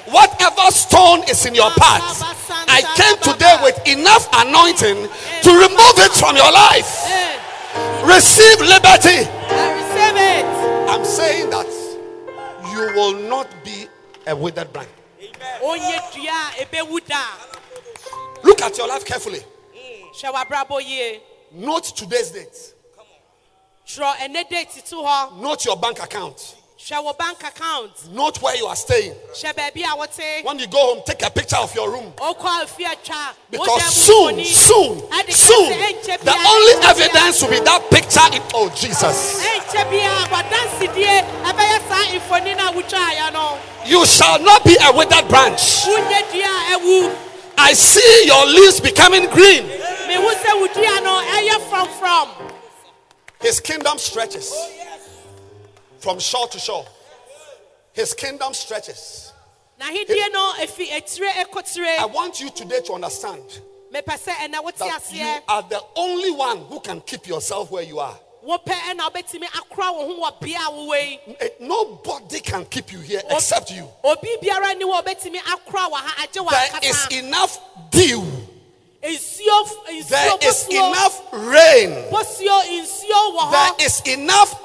Whatever stone is in your path, I came today with enough anointing to remove it from your life. Receive liberty. I receive it. I'm saying that you will not be a withered branch. Onye dua a ɛbɛwu da. Look at your life carefully. Hwɛ w'abrabɔ yie. Note today's date. Twerɛ ɛnɛ date to hɔ. Note your bank account. Wɔ bank account. Note where you are staying. Hwɛ baabi a wɔte. When you go home, take a picture of your room. Afi. Because soon, soon, soon, the only evidence will be that picture. In, oh, Jesus. Ɛnkyɛ bia wadansidie ɛbɛyɛ saa mfoni no a wotwaeɛ no. You shall not be a withered branch. Wonyɛ dua a ɛwu. I see your leaves becoming green. Mehu sɛ wo dua no ɛyɛ frɔmfrɔm. His kingdom stretches from shore to shore. His kingdom stretches. N'ahedie no efi etire I ekotire. want you today to understand Mepɛ sɛ ɛnɛ wote that you aseɛ. are the only one who can keep yourself where you are. Wopɛ ɛna wobɛtumi akora wo ho wɔ bea a wowɔ yi. Eh, Nobody can keep you here except you. Obi biara ni wɔ obetumi akora wɔ ha agye wɔ There is akata. enough dew. Nsuo There nsuo is bosuo enough rain. bosuo nsuo wɔ There hɔ. is enough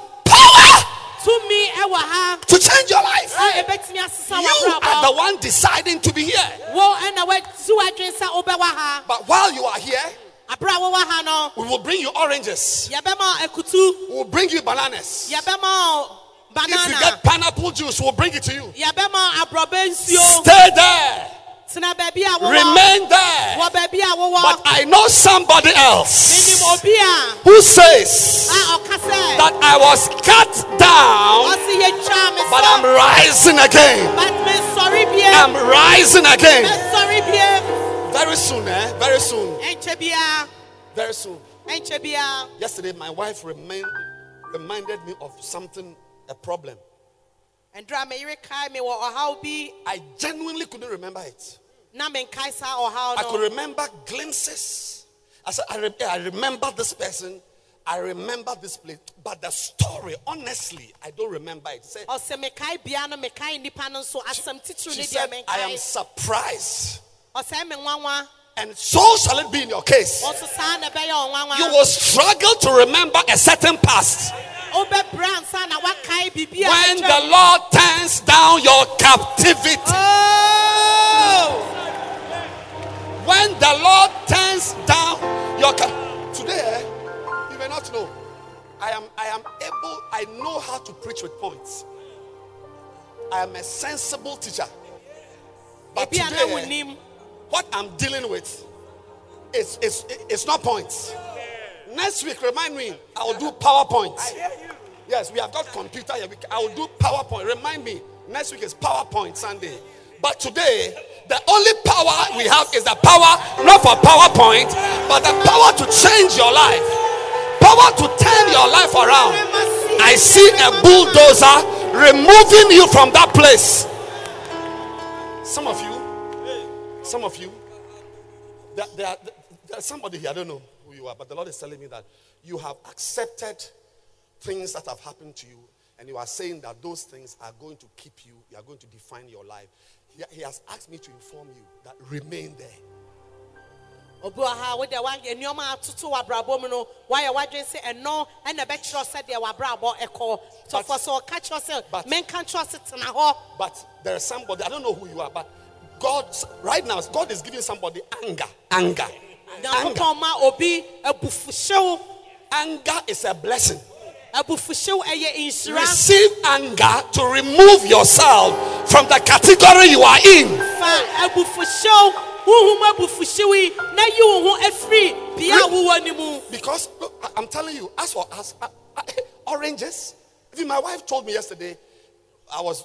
to change your life. A ebetumi asesa You are the one deciding to be here. Wo ɛna wati wadwin sɛ wobɛwɔ ha. But while you are here, Abere a wowɔ ha no, we will bring you oranges. We will bring you bananas. yɛbɛma If you get pineapple juice, we'll bring it to you. yɛbɛma aborɔbɛ nsuo. Stay there. Tena baabi a wowɔ. Remain there. Wɔ baabi a wowɔ. But I know somebody else who says a ɔka sɛ that I was cut down, ɔsi yɛtwa me but I'm rising again. But mensɔre bie. I'm rising again. Very soon, eh? Very soon. Very soon. Yesterday, my wife remain, reminded me of something, a problem. I genuinely couldn't remember it. na menkae saa ɔhaw I could remember glimpses. I said, I, re- I remember this person. I remember this place. But the story, honestly, I don't remember it. Say, Ɔsɛ oh, mekae bia no mekae nipa no nso asɛm titiri she ne said, I am surprised. Oh, Nwanwa. And so shall it be in your case. Oh, Ɔso saa na ɛbɛyɛ ɔnwanwa. You will struggle to remember a certain past. Wobɛbrɛ ansa na wakae biribi a When the Lord turns down your captivity. Oh! When the Lord turns down your cap- today, eh, you may not know. I am I am able, I know how to preach with points. I am a sensible teacher. But Ebi a na today, what I'm dealing with is it's, it's not points. Next week, remind me, I will do PowerPoint. Yes, we have got computer here. I will do PowerPoint. Remind me, next week is PowerPoint Sunday. But today, the only power we have is the power not for PowerPoint, but the power to change your life, power to turn your life around. I see a bulldozer removing you from that place. Some of you, some of you, there, there, there's somebody here, I don't know who you are, but the Lord is telling me that you have accepted things that have happened to you, and you are saying that those things are going to keep you, you are going to define your life. He, he has asked me to inform you that remain there. obi wɔ ha wode wayɛ nneɛma atoto w'abrabɔ mu no wayɛ w'adwene sɛ ɛno ɛna ɛbɛkyerɛ sɛ deɛ w'abrabɔ ɛkɔ tɔfɔ sɛ ɔka kyerɛ sɛ but- menka kyerɛ sɛ tena hɔ But there is somebody, I don't know who you are, but God, right now, God is giving somebody anger. Anger. Anger, nyankopɔn ma obi abufuhyew anger is a blessing. abufuhyew ɛyɛ nhyira Receive anger to remove yourself from the category you are in. fa abufuhyew huhum abufuhyew yi na yi wo ho afiri bea a wowɔ Because look, I'm telling you, as for us, I- I- oranges. Even my wife told me yesterday, I was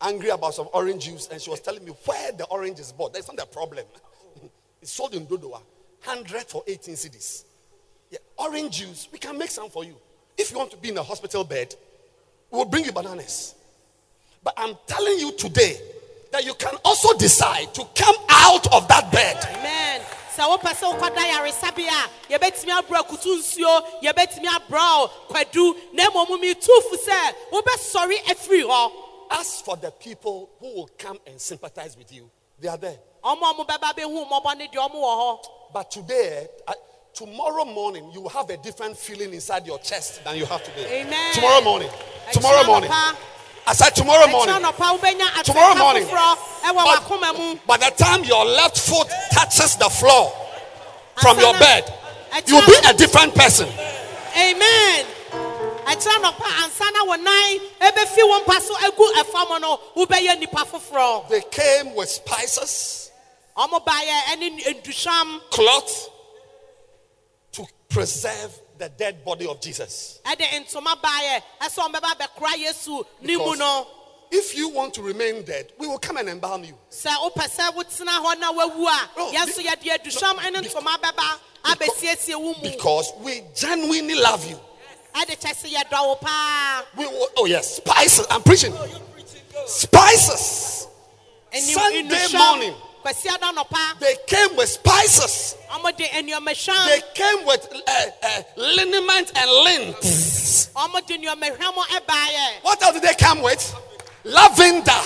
angry about some orange juice, and she was telling me where the orange is bought. That's not the problem. It's sold in Dodowa, 100 for 18 cedis. Yeah, orange juice, we can make some for you. If you want to be in a hospital bed, we'll bring you bananas. But I'm telling you today that you can also decide to come out of that bed. amen sɛ wopɛ sɛ wokɔda yaresabea a yɛbɛtumi aborɔ akutu nsuo yɛbɛtumi aborɔ kwadu na mmom metufo sɛ wobɛsɔre afiri hɔ As for the people who will come and sympathize with you, they are there. ɔmo ɔmo bɛba bɛhu mmɔbɔ ne deɛ ɔmo wɔ hɔ But today, tomorrow morning, you will have a different feeling inside your chest than you have today. Amen. Tomorrow morning. Tomorrow morning. I said tomorrow morning. Tomorrow morning. But by the time your left foot touches the floor from your bed, you'll be a different person. amen. Ɛkyerɛ anɔpa ansa na wɔ nan ɛbɛfi wo mpa so agu ɛfam no wobɛyɛ nnipa foforɔ They came with spices, ɔmo baeɛ ɛne nduhwam cloth to preserve the dead body of Jesus. ɛde ntoma baeɛ ɛsɛ ɔmo bɛba bɛkora yesu ne mu Because if you want to remain dead, we will come and embalm you. sɛ wopɛ sɛ wotena hɔ na wawu a No, yɛn be- nso yɛde aduhwam ne be- ntoma bɛba abɛsiesie wo mu Because we genuinely love you. ɛde kyɛ sɛ yɛdɔ wo paa We will, oh yes, spices. I'm preaching. Oh, spices. Ɛni- Sunday morning. Kwasiada nɔpa They came with spices. ɔmode nnuɔmahwam They came with uh, uh, liniment and lint. ɔmode nnuɔmahwam ɛbaeɛ What else did they come with? Lavender.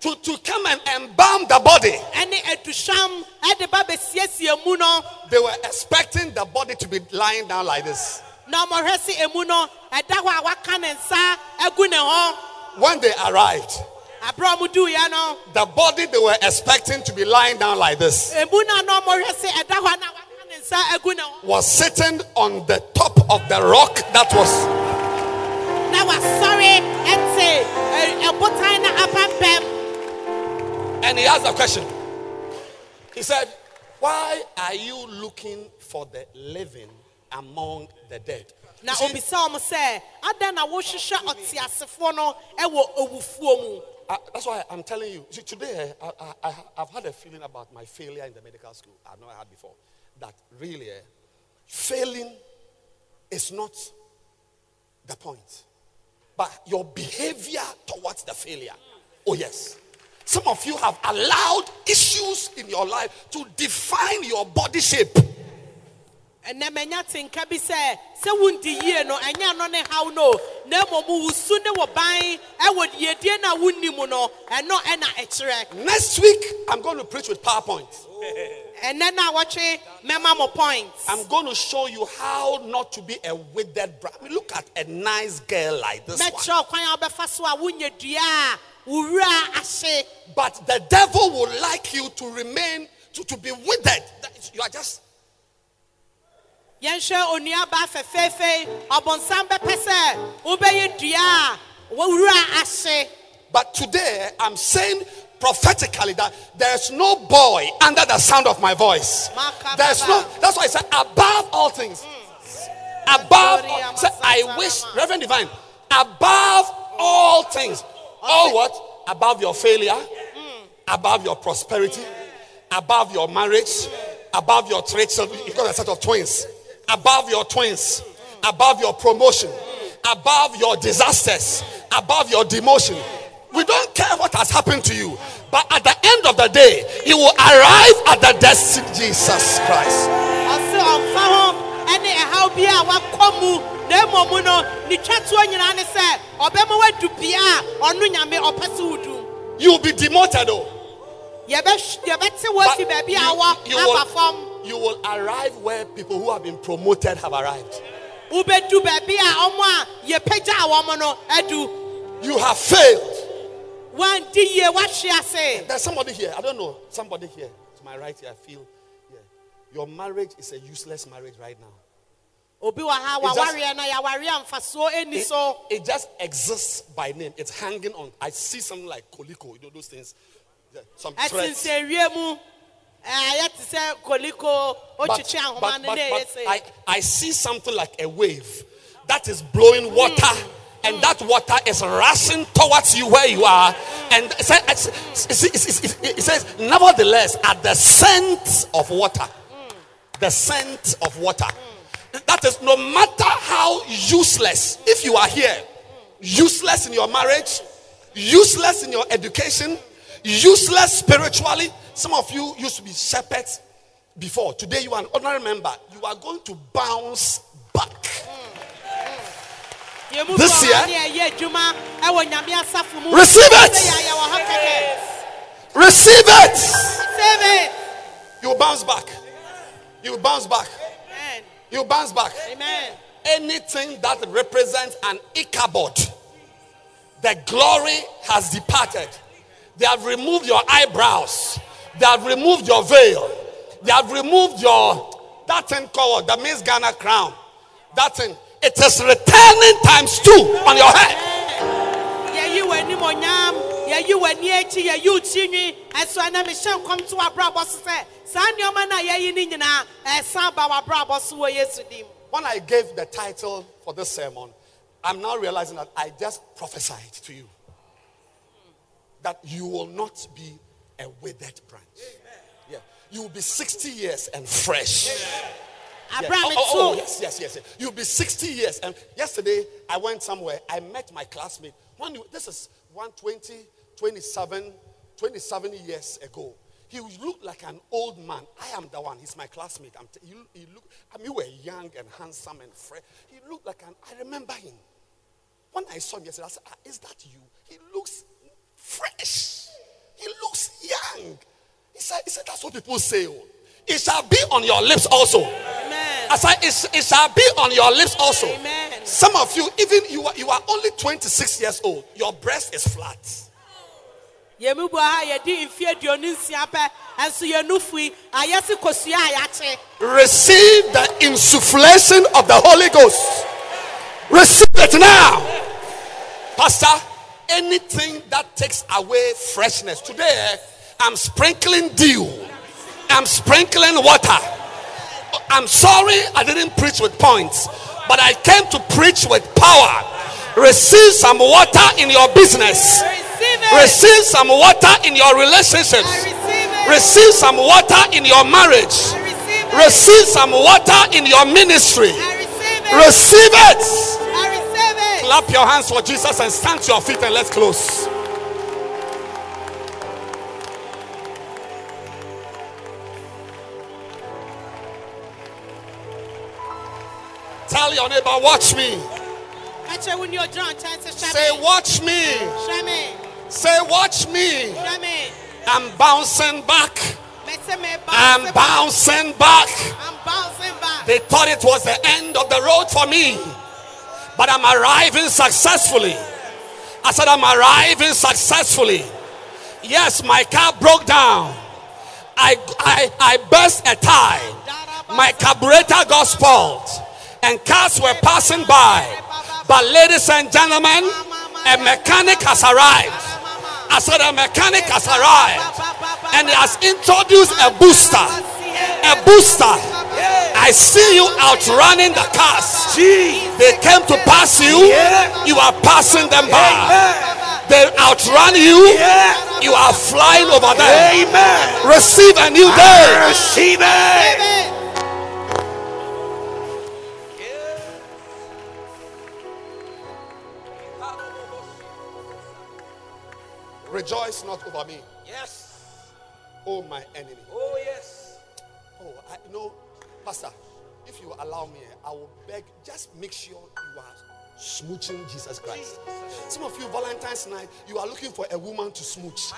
To, to come and embalm the body. ɛne aduhwam ɛde ba bɛsiesie mu no They were expecting the body to be lying down like this. na ɔmɔhwɛ se emu no ɛda hɔ a waka ne nsa agu ne ho When they arrived, aberɛ a ɔmoduiɛ no the body they were expecting to be lying down like this emu no a na ɔmɔhwɛ se ɛda hɔ a na waka ne nsa agu ne ho was sitting on the top of the rock that was na wasɔre ɛte ɛ- ɛbotan na apampam And he asked a question. He said, Why are you looking for the living among the dead? na You see, obisa ɔmo sɛ adɛn na wohwehwɛ ɔteasefoɔ no ɛwɔ owufuo mu I- that's why I'm telling you. See, today, I, I, I, I've had a feeling about my failure in the medical school. I've never had before. That really, eh, failing is not the point, but your behavior towards the failure. Oh, yes. Some of you have allowed issues in your life to define your body shape. Ɛnɛ manya tenka bi sɛ sɛ wondi yie no ɛnyɛ no ne haw no na mmom wo su ne wɔ ban ɛwɔ yiedie no a wonni mu no ɛno ɛna ɛkyerɛ Next week, I'm going to preach with PowerPoint. ɛnɛ no a wɔtwe mɛma mo point I'm going to show you how not to be a withered bride. I mean, look at a nice girl like this one. mɛkyerɛ a wobɛfa so a wonyɛ dua a wo wura ahye But the devil would like you to remain, to, to be withered. You are just, yɛnhwɛ onuaba fɛfɛɛfɛ ɔbɔnsam bɛpɛ sɛ wobɛyɛ dua a wura ahye but today I'm saying prophetically that there's no boy under the sound of my voice. There's no, that's why I said above all things. Hmm. Above, all, say, I wish, Reverend Divine, above all things. Hmm. All what? Above your failure, hmm. above your prosperity, above your marriage, above your three children. You've got a set of twins. Above your twins, above your promotion, above your disasters, above your demotion. We don't care what has happened to you. But at the end of the day, you will arrive at the destiny. Jesus Christ. ɔse ɔmfa ho ɛne ɛhaw bi a wakɔ mu na mmom no ne twatoɔ nyinaa ne sɛ ɔbɛma woadu bea a ɔno nyame ɔpɛ sɛ wodu You will be demoted, oh. Yɛbɛhw- yɛbɛte wo afi But baabi a wɔ you, will, you will arrive where people who have been promoted have arrived. wobɛdu baabi a ɔmo a yɛpagyaa wɔn no adu You have failed. wandi yie woahwe ase There's somebody here. I don't know. Somebody here to my right here. I feel. Yeah. Your marriage is a useless marriage right now. obi wɔ ha It's just- wawareɛ no yɛawareɛ a mfasoɔ ɛni It, it just exists by name. It's hanging on. I see something like koliko. You know those things. Some threads. But, but, but, but I, I see something like a wave that is blowing water. And that water is rushing towards you where you are. And it says, it says- it says, nevertheless, at the scent of water, the scent of water. That is no matter how useless, if you are here, useless in your marriage, useless in your education, useless spiritually. Some of you used to be shepherds before. Today you are an ordinary member. You are going to bounce back. This year- ha ne ɛyɛ adwuma ɛwɔ nyame asafo mu Receive it. Sɛ yɛayɛ wɔ ha kɛkɛ Receive it. It. You bounce back. You bounce back. Amen. You bounce back. Amen. anything that represents an Ichabod, the glory has departed. They have removed your eyebrows, they have removed your veil, they have removed your that thing called the Miss Ghana crown. That thing, it is returning times two on your head. yɛyi w'anim onyam yɛyi w'ani akyi yɛyi wo tirinwi ɛso ɛnɛ mehyɛ nkɔm to w'abrabɔ so sɛ saa nneɔma no a yɛyi no nyinaa ɛsan ba w'abrabɔ so wɔ yesu dim? When I gave the title for this sermon, I'm now realizing that I just prophesied to you that you will not be a withered branch. Yeah. You will be 60 years and fresh. Yeah. abraham Oh, oh, oh, yes, yes, yes. yes. You'll be 60 years. And yesterday, I went somewhere. I met my classmate. When you, this is 120, 27, 27 years ago. He looked like an old man. I am the one. He's my classmate. I'm t- he, he looked, I mean, you were young and handsome and fresh. He looked like an, I remember him. When I saw him yesterday, I said, ah, Is that you? He looks fresh. He looks young. He said, he said That's what people say. oh. It shall be on your lips also. amen I said, it, it shall be on your lips also. Amen. Some of you, even you are, you are only 26 years old, your breast is flat. yɛmu bu ha yɛdi mfe aduonu nsia pɛ ɛnso yɛnu fui ayɛ se kosua a yɛakye Receive the insufflation of the Holy Ghost. Receive it now. Pastor, anything that takes away freshness. Today, I'm sprinkling dew, I'm sprinkling water. I'm sorry I didn't preach with points, but I came to preach with power. Receive some water in your business, receive receive some water in your relationships, receive receive some water in your marriage. Receive Receive some water in your ministry. Receive it Clap your hands for Jesus and stand to your feet and let's close. Tell your neighbor, watch me. ɛkyɛ wo ne ɔgyina nkyɛn sɛ Say, watch me. Say, watch me. hwɛ me I'm bouncing back. mɛsɛ me I'm bouncing back. I'm bouncing back They thought it was the end of the road for me, but I'm arriving successfully. I said, I'm arriving successfully. Yes, my car broke down. I, I, I burst a tire. My carburetor got spoiled, and cars were passing by. But, ladies and gentlemen, a mechanic has arrived. I said, A mechanic has arrived, and he has introduced a booster. A booster. I see you outrunning the cars. They came to pass you, you are passing them by. They outrun you, you are flying over them. Amen. Receive a new day. Receive it. Rejoice not over me, Yes. oh my enemy. Oh, yes. Oh, I know, Pastor, if you allow me, I will beg, just make sure you are smooching Jesus Christ. Some of you, Valentine's night, you are looking for a woman to smooch.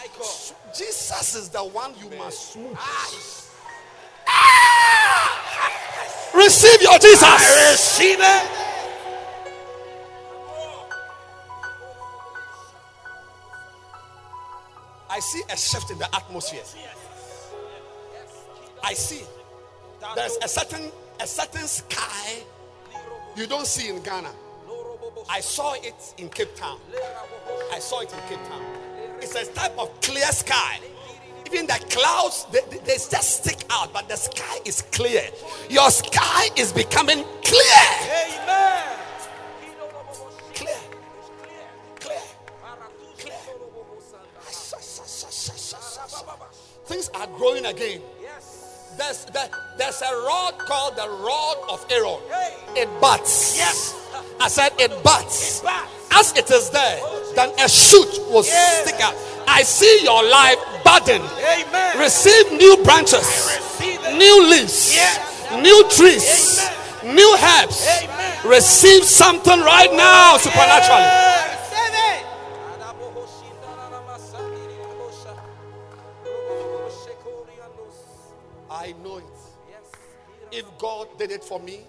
Jesus is the one you must smooch. Ah! Receive your Jesus. Receive it. I see a shift in the atmosphere. I see there's a certain a certain sky you don't see in Ghana. I saw it in Cape Town. I saw it in Cape Town. It's a type of clear sky. Even the clouds, they, they- just stick out, but the sky is clear. Your sky is becoming clear. Amen. Clear. Clear. Clear. Things are growing again. There's, there- there's a rod called the rod of Aaron. It butts. Yes. I said it butts. It. As it is there, then a shoot will Yeah. stick out. I see your life budding. Amen. Receive new branches, new leaves, Yes. new trees, new herbs. Amen. Receive something right now supernaturally. I know it. Yes. If God did it for me,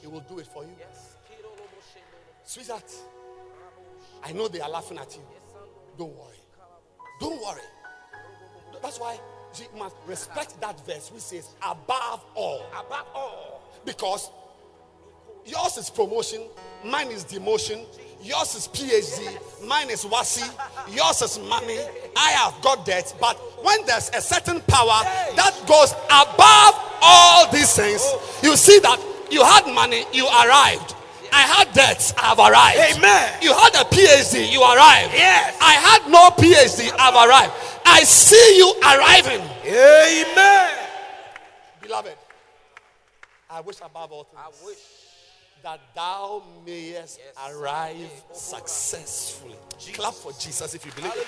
He will do it for you. Yes. Sweetheart, I know they are laughing at you. Don't worry. Don't worry. That's why you must respect that verse which says, above all. Above all. Because yours is promotion, mine is demotion, yours is PhD, mine is wasi, yours is money. I have got debt, but when there's a certain power that goes above all these things, you see that you had money, you arrived. I had debts, I have arrived. Amen. You had a PhD, you arrived. Yes. I had no PhD, I've arrived. I see you arriving. Amen. Beloved, I wish above all things I wish. That thou mayest arrive successfully. Clap for Jesus if you believe it.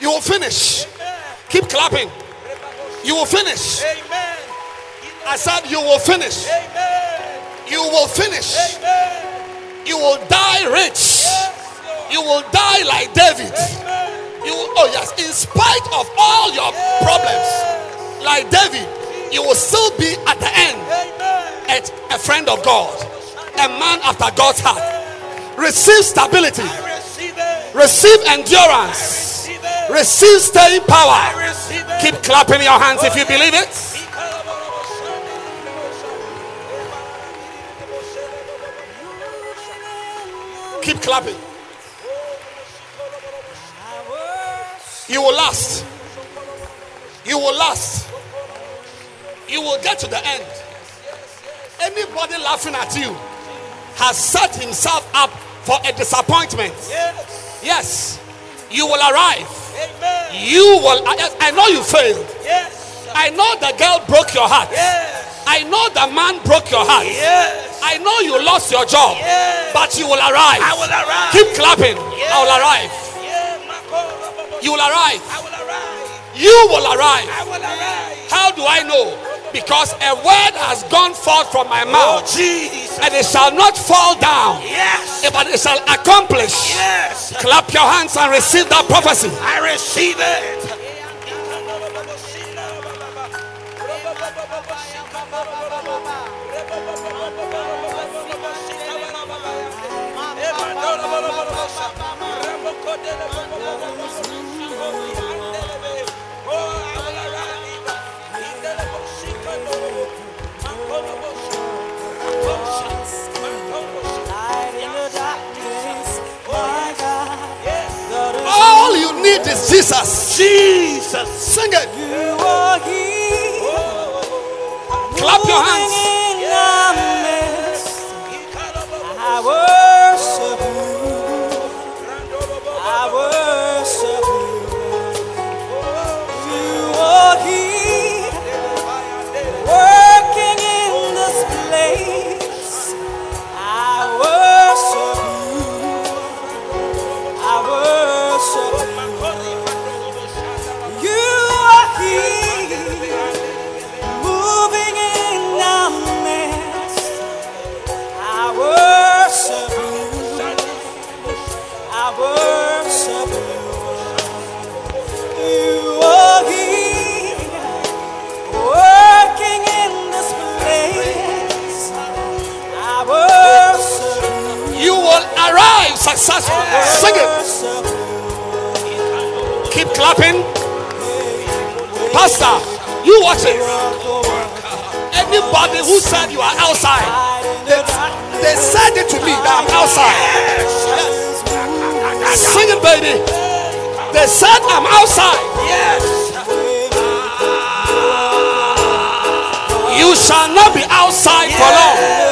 You will finish. Keep clapping. You will finish. Amen. I said, You will finish. Amen. You will finish. Amen. You will die rich. Yes, You will die like David. Amen. You will, oh yes, in spite of all your problems, like David, you will still be at the end Amen. a, a friend of God, a man after God's heart. Receive stability, receive endurance, Receive staying power. Keep clapping your hands if you believe it. Keep clapping. You will last. You will last. You will get to the end. Anybody laughing at you has set himself up for a disappointment. Yes. Yes, you will arrive. Amen. You will. I, know you failed. Yes. I know the girl broke your heart. Yes. I know the man broke your heart. Yes. I know you lost your job, Yes. but you will arrive. I will arrive. Keep clapping. I will arrive. You will arrive. I will arrive. You will arrive. I will arrive. How do I know? Because a word has gone forth from my Oh, mouth, Jesus. and it shall not fall down, Yes. but it shall accomplish. Yes. Clap your hands and receive that prophecy. I receive it. All you need is Jesus. Jesus. Sing it. You are here, Clap your moving hands. arrive successful. Sing it. Keep clapping. Pastor, you watch it. Anybody who said you are outside, they, they said it to me that I'm outside. Sing it, baby. They said I'm outside. Yes. You shall not be outside for long.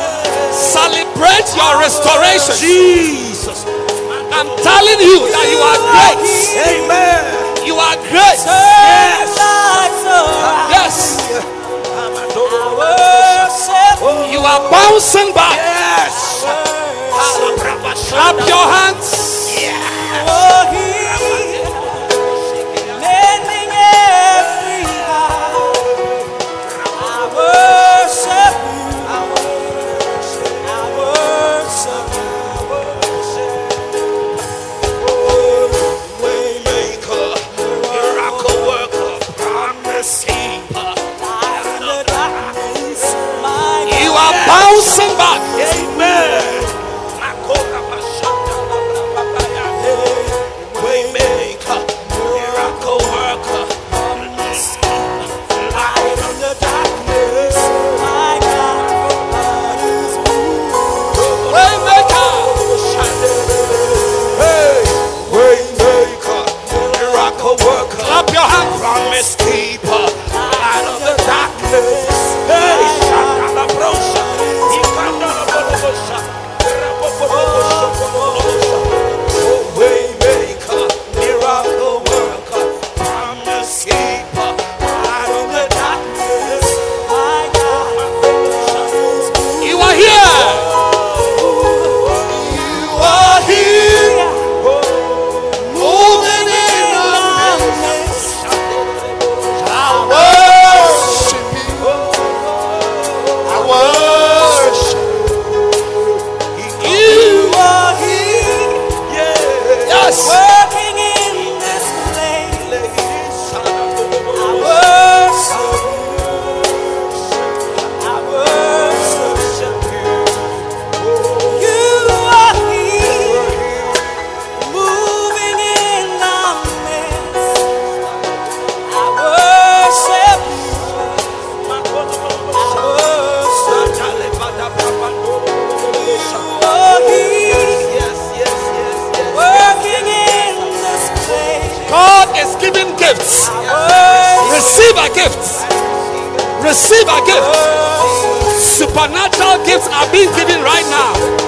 your restoration. Jesus. I'm telling you that you are great. Amen. You are great. Yes. Yes. You are bouncing back. Yes. Clap your hands. Oh, yeah. gifts are being given right now.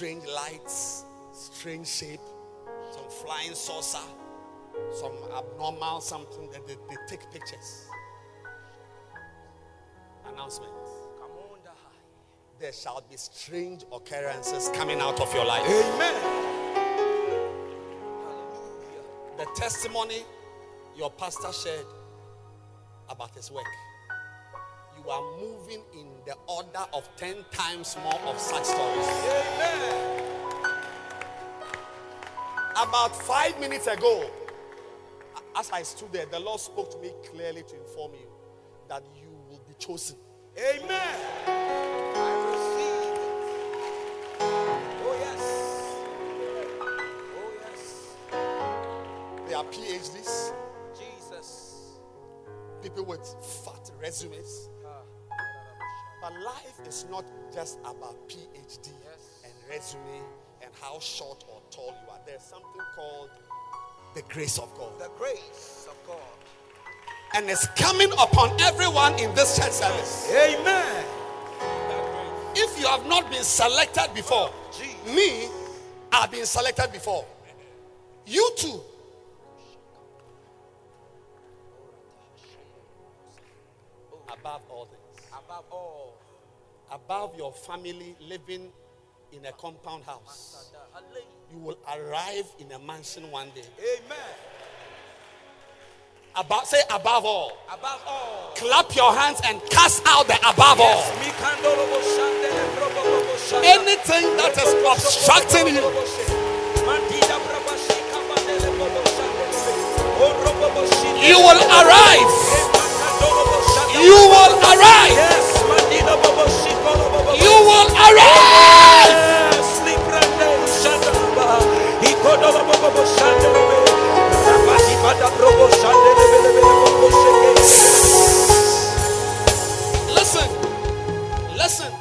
Strange lights, strange shape, some flying saucer, some abnormal something that they, they take pictures. Announcement. There shall be strange occurrences coming out of your life. Amen. The testimony your pastor shared about his work. You are moving in the order of 10 times more of such stories. Amen. About five minutes ago, as I stood there, the Lord spoke to me clearly to inform you that you will be chosen. Amen. I receive it. Oh, yes. Oh, yes. They are PhDs, Jesus. people with fat resumes. But life is not just about PhD and resume and how short or tall you are. There's something called the grace of God. The grace of God. And it's coming upon everyone in this church service. Amen. If you have not been selected before, Jesus. me, I've been selected before. You too. Above all things, Above all. above your family living in a compound house, you will arrive in a mansion one day. Amen. About say above all. Above all. Clap your hands and cast out the above all. Anything that is obstructing you, you will arrive. You will arrive. Yes. You will arrive. Listen. Listen.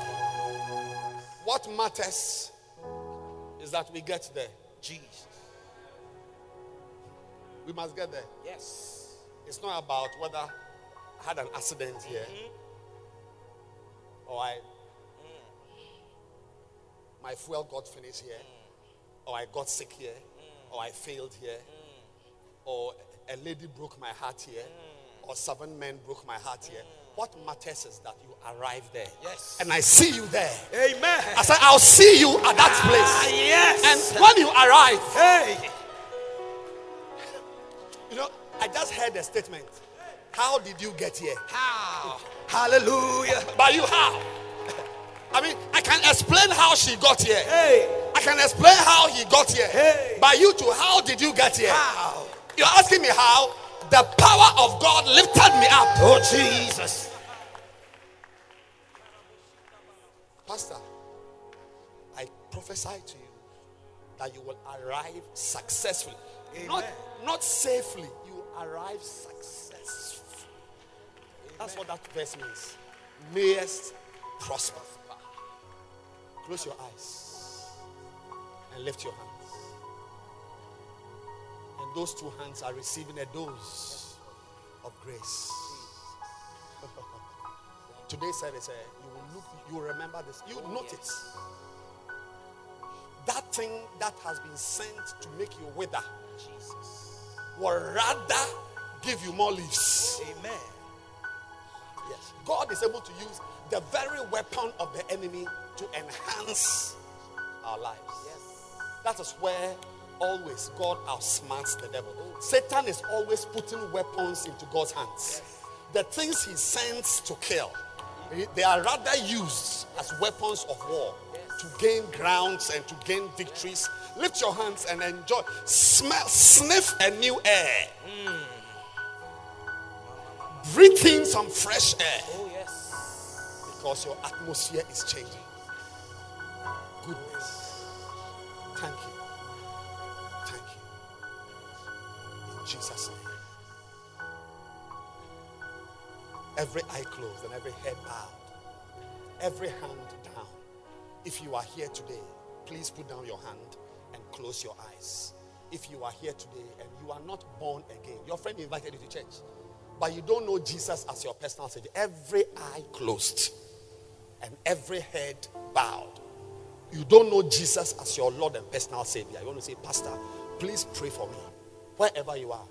What matters is that we get there. Jesus. We must get there. Yes. It's not about whether had an accident here mm-hmm. or I mm. my fuel got finished here mm. or I got sick here mm. or I failed here or a lady broke my heart here or seven men broke my heart here. What matters is that you arrive there. Yes. And I see you there. Amen. I said, I'll see you at that Ah, place. yes. And when you arrive, hey. you know, I just heard a statement. How did you get here? How? Hallelujah. By you, how? I mean, I can explain how she got here. Hey. I can explain how he got here. Hey. By you too, how did you get here? How? You're asking me how? The power of God lifted me up. Oh, Jesus. Pastor, I prophesy to you that you will arrive successfully. Not, not safely, you arrive successfully. That's what that verse means. Mayest prosper. Close your eyes and lift your hands. And those two hands are receiving a dose of grace. Today's service, you will look, you will remember this. You will note it. That thing that has been sent to make you wither will rather give you more leaves. Amen. Yes. God is able to use the very weapon of the enemy to enhance our lives. Yes. That is where always God outsmarts the devil. Oh. Satan is always putting weapons into God's hands. The things he sends to kill, eh, they are rather used as weapons of war to gain grounds and to gain victories. Lift your hands and enjoy. Smell, sniff a new air. Hmm. Breathe in some fresh air Oh, yes. because your atmosphere is changing. Goodness. Thank you. Thank you. In Jesus' name. Every eye closed and every head bowed. Every hand down. If you are here today, please put down your hand and close your eyes. If you are here today and you are not born again, your friend invited you to church, but you don't know Jesus as your personal savior, every eye closed and every head bowed. You don't know Jesus as your Lord and personal Savior. You want to say, Pastor, please pray for me. Wherever you are,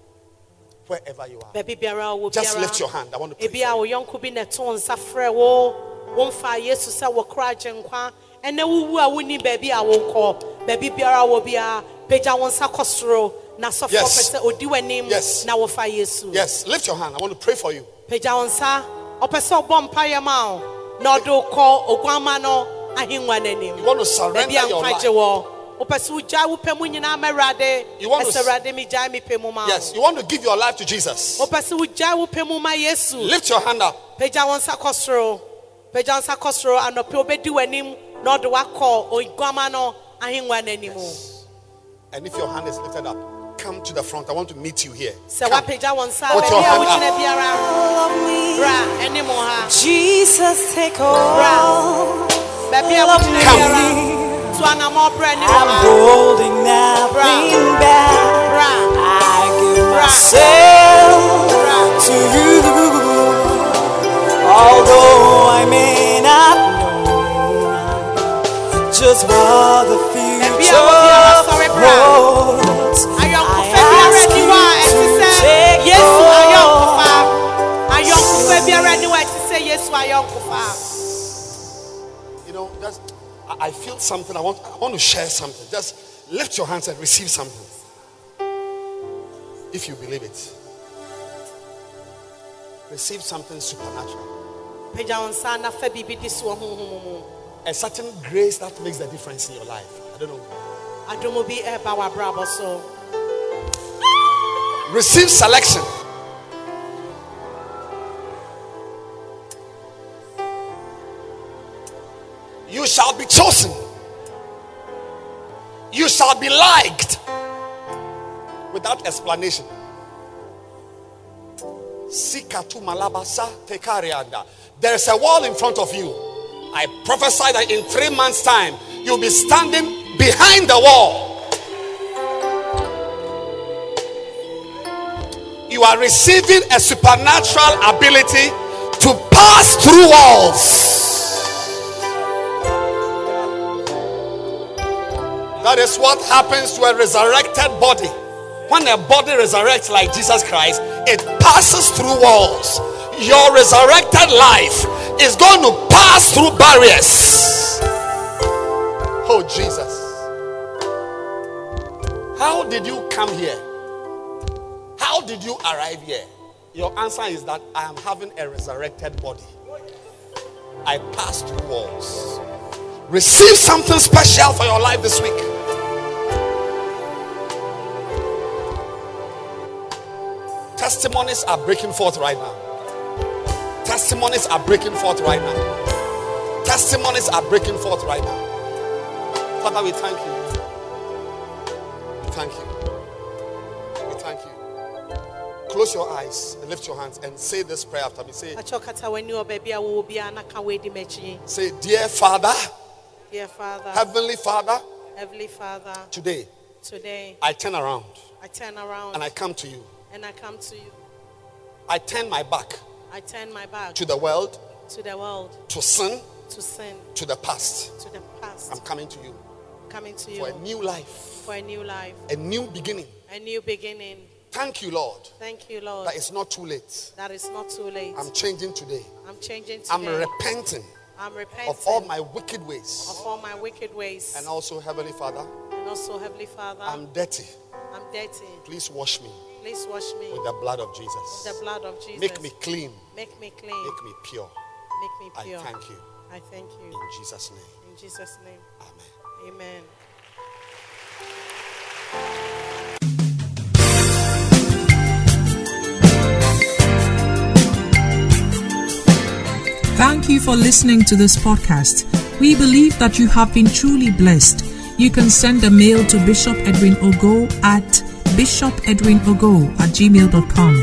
wherever you are, baabi biara a wɔ just lift your hand. I want to pray. a For you. yɔnko bi na ɛto nsa frɛ wo wɔmfa yesu sɛ wɔkora agyenkwa ɛnɛ wowu a wonni baabi a wokɔ baabi biara a wɔ biara pagya wo nsa kɔ soro Yes. pɛ sɛ ɔdi Yes. na wɔfa yesu Yes, lift your hand. I want to pray for you. pagya wo nsa ɔpɛ sɛ ɔbɔ mpayɛ ma wo na ɔde wo kɔ oguama no ahengua n'anim You want to surrender your life. gye wɔ wopɛ sɛ wogyae wo pɛ mu nyinaa ma awurade You want to ɛsɛ s- awurade megyae me pɛ mu ma Yes, you want to give your life to Jesus. wopɛ sɛ wogyae wo pɛ mu ma yesu Lift your hand up. pagya wo nsa kɔ soro pagya wo nsa kɔ soro anɔpɛ wobɛdi w'anim na ɔde wakɔ oguama no ahengua n'anim And if your hand is lifted up, come to the front. I want to meet you here. sɛ Come. woapagya wo nsa Put your hand up. All of me. bra anim ha Jesus, take all. baabi Come. biara to anamɔ brɛ anim I'm ha holding nothing back. I give myself to you. Although I may not know just what the Baabi a wobiara future yesu You know, just I, feel something. I want I want to share something. Just lift your hands and receive something. If you believe it. Receive something supernatural. pagya wo nsa na fa biribi di soɔ honhom mu A certain grace that makes the difference in your life. I don't know. adomo bi ɛreba w'abrabɔ so Receive selection. You shall be chosen. You shall be liked without explanation. There is a wall in front of you. I prophesy that in three months' time, you'll be standing behind the wall. you are receiving a supernatural ability to pass through walls. That is what happens to a resurrected body. When a body resurrects like Jesus Christ, it passes through walls. Your resurrected life is going to pass through barriers. Oh, Jesus. How did you come here? How did you arrive here? Your answer is that I am having a resurrected body. I passed through walls. Receive something special for your life this week. Testimonies are breaking forth right now. Testimonies are breaking forth right now. Testimonies are breaking forth right now. Father, we thank you. We thank you. We thank you. Close your eyes and lift your hands and say this prayer after me. Say, Akyɛ ɔkata w'ani wɔ baabi a wɔwɔ biara na ka w'adi m'akyi. say, Dear Father, Dear Father, Heavenly Father, Heavenly Father, today today I turn around I turn around and I come to you. And I come to you. I turn my back I turn my back to the world, to the world, to sin, to sin, to the past. to the past, I'm coming to you coming to you. for a new life, for a new life, a new beginning. a new beginning. Thank you, Lord, Thank you, Lord. that it's not too late. That is not too late. I'm changing today. I'm changing today. I'm repenting I'm repenting of all my wicked ways. of all my wicked ways. And also, Heavenly Father, And also, Heavenly Father, I'm dirty. I'm dirty. Please wash me Please wash me with the blood of Jesus. with the blood of Jesus. Make me clean. Make me clean. Make me pure. Make me pure. I pure. thank you. I thank you. In Jesus' name. In Jesus' name. Amen. Amen. Thank you for listening to this podcast. We believe that you have been truly blessed. You can send a mail to Bishop Edwin Ogo at bishopedwinogo at gmail.com.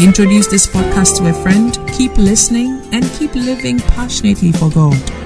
Introduce this podcast to a friend, keep listening, and keep living passionately for God.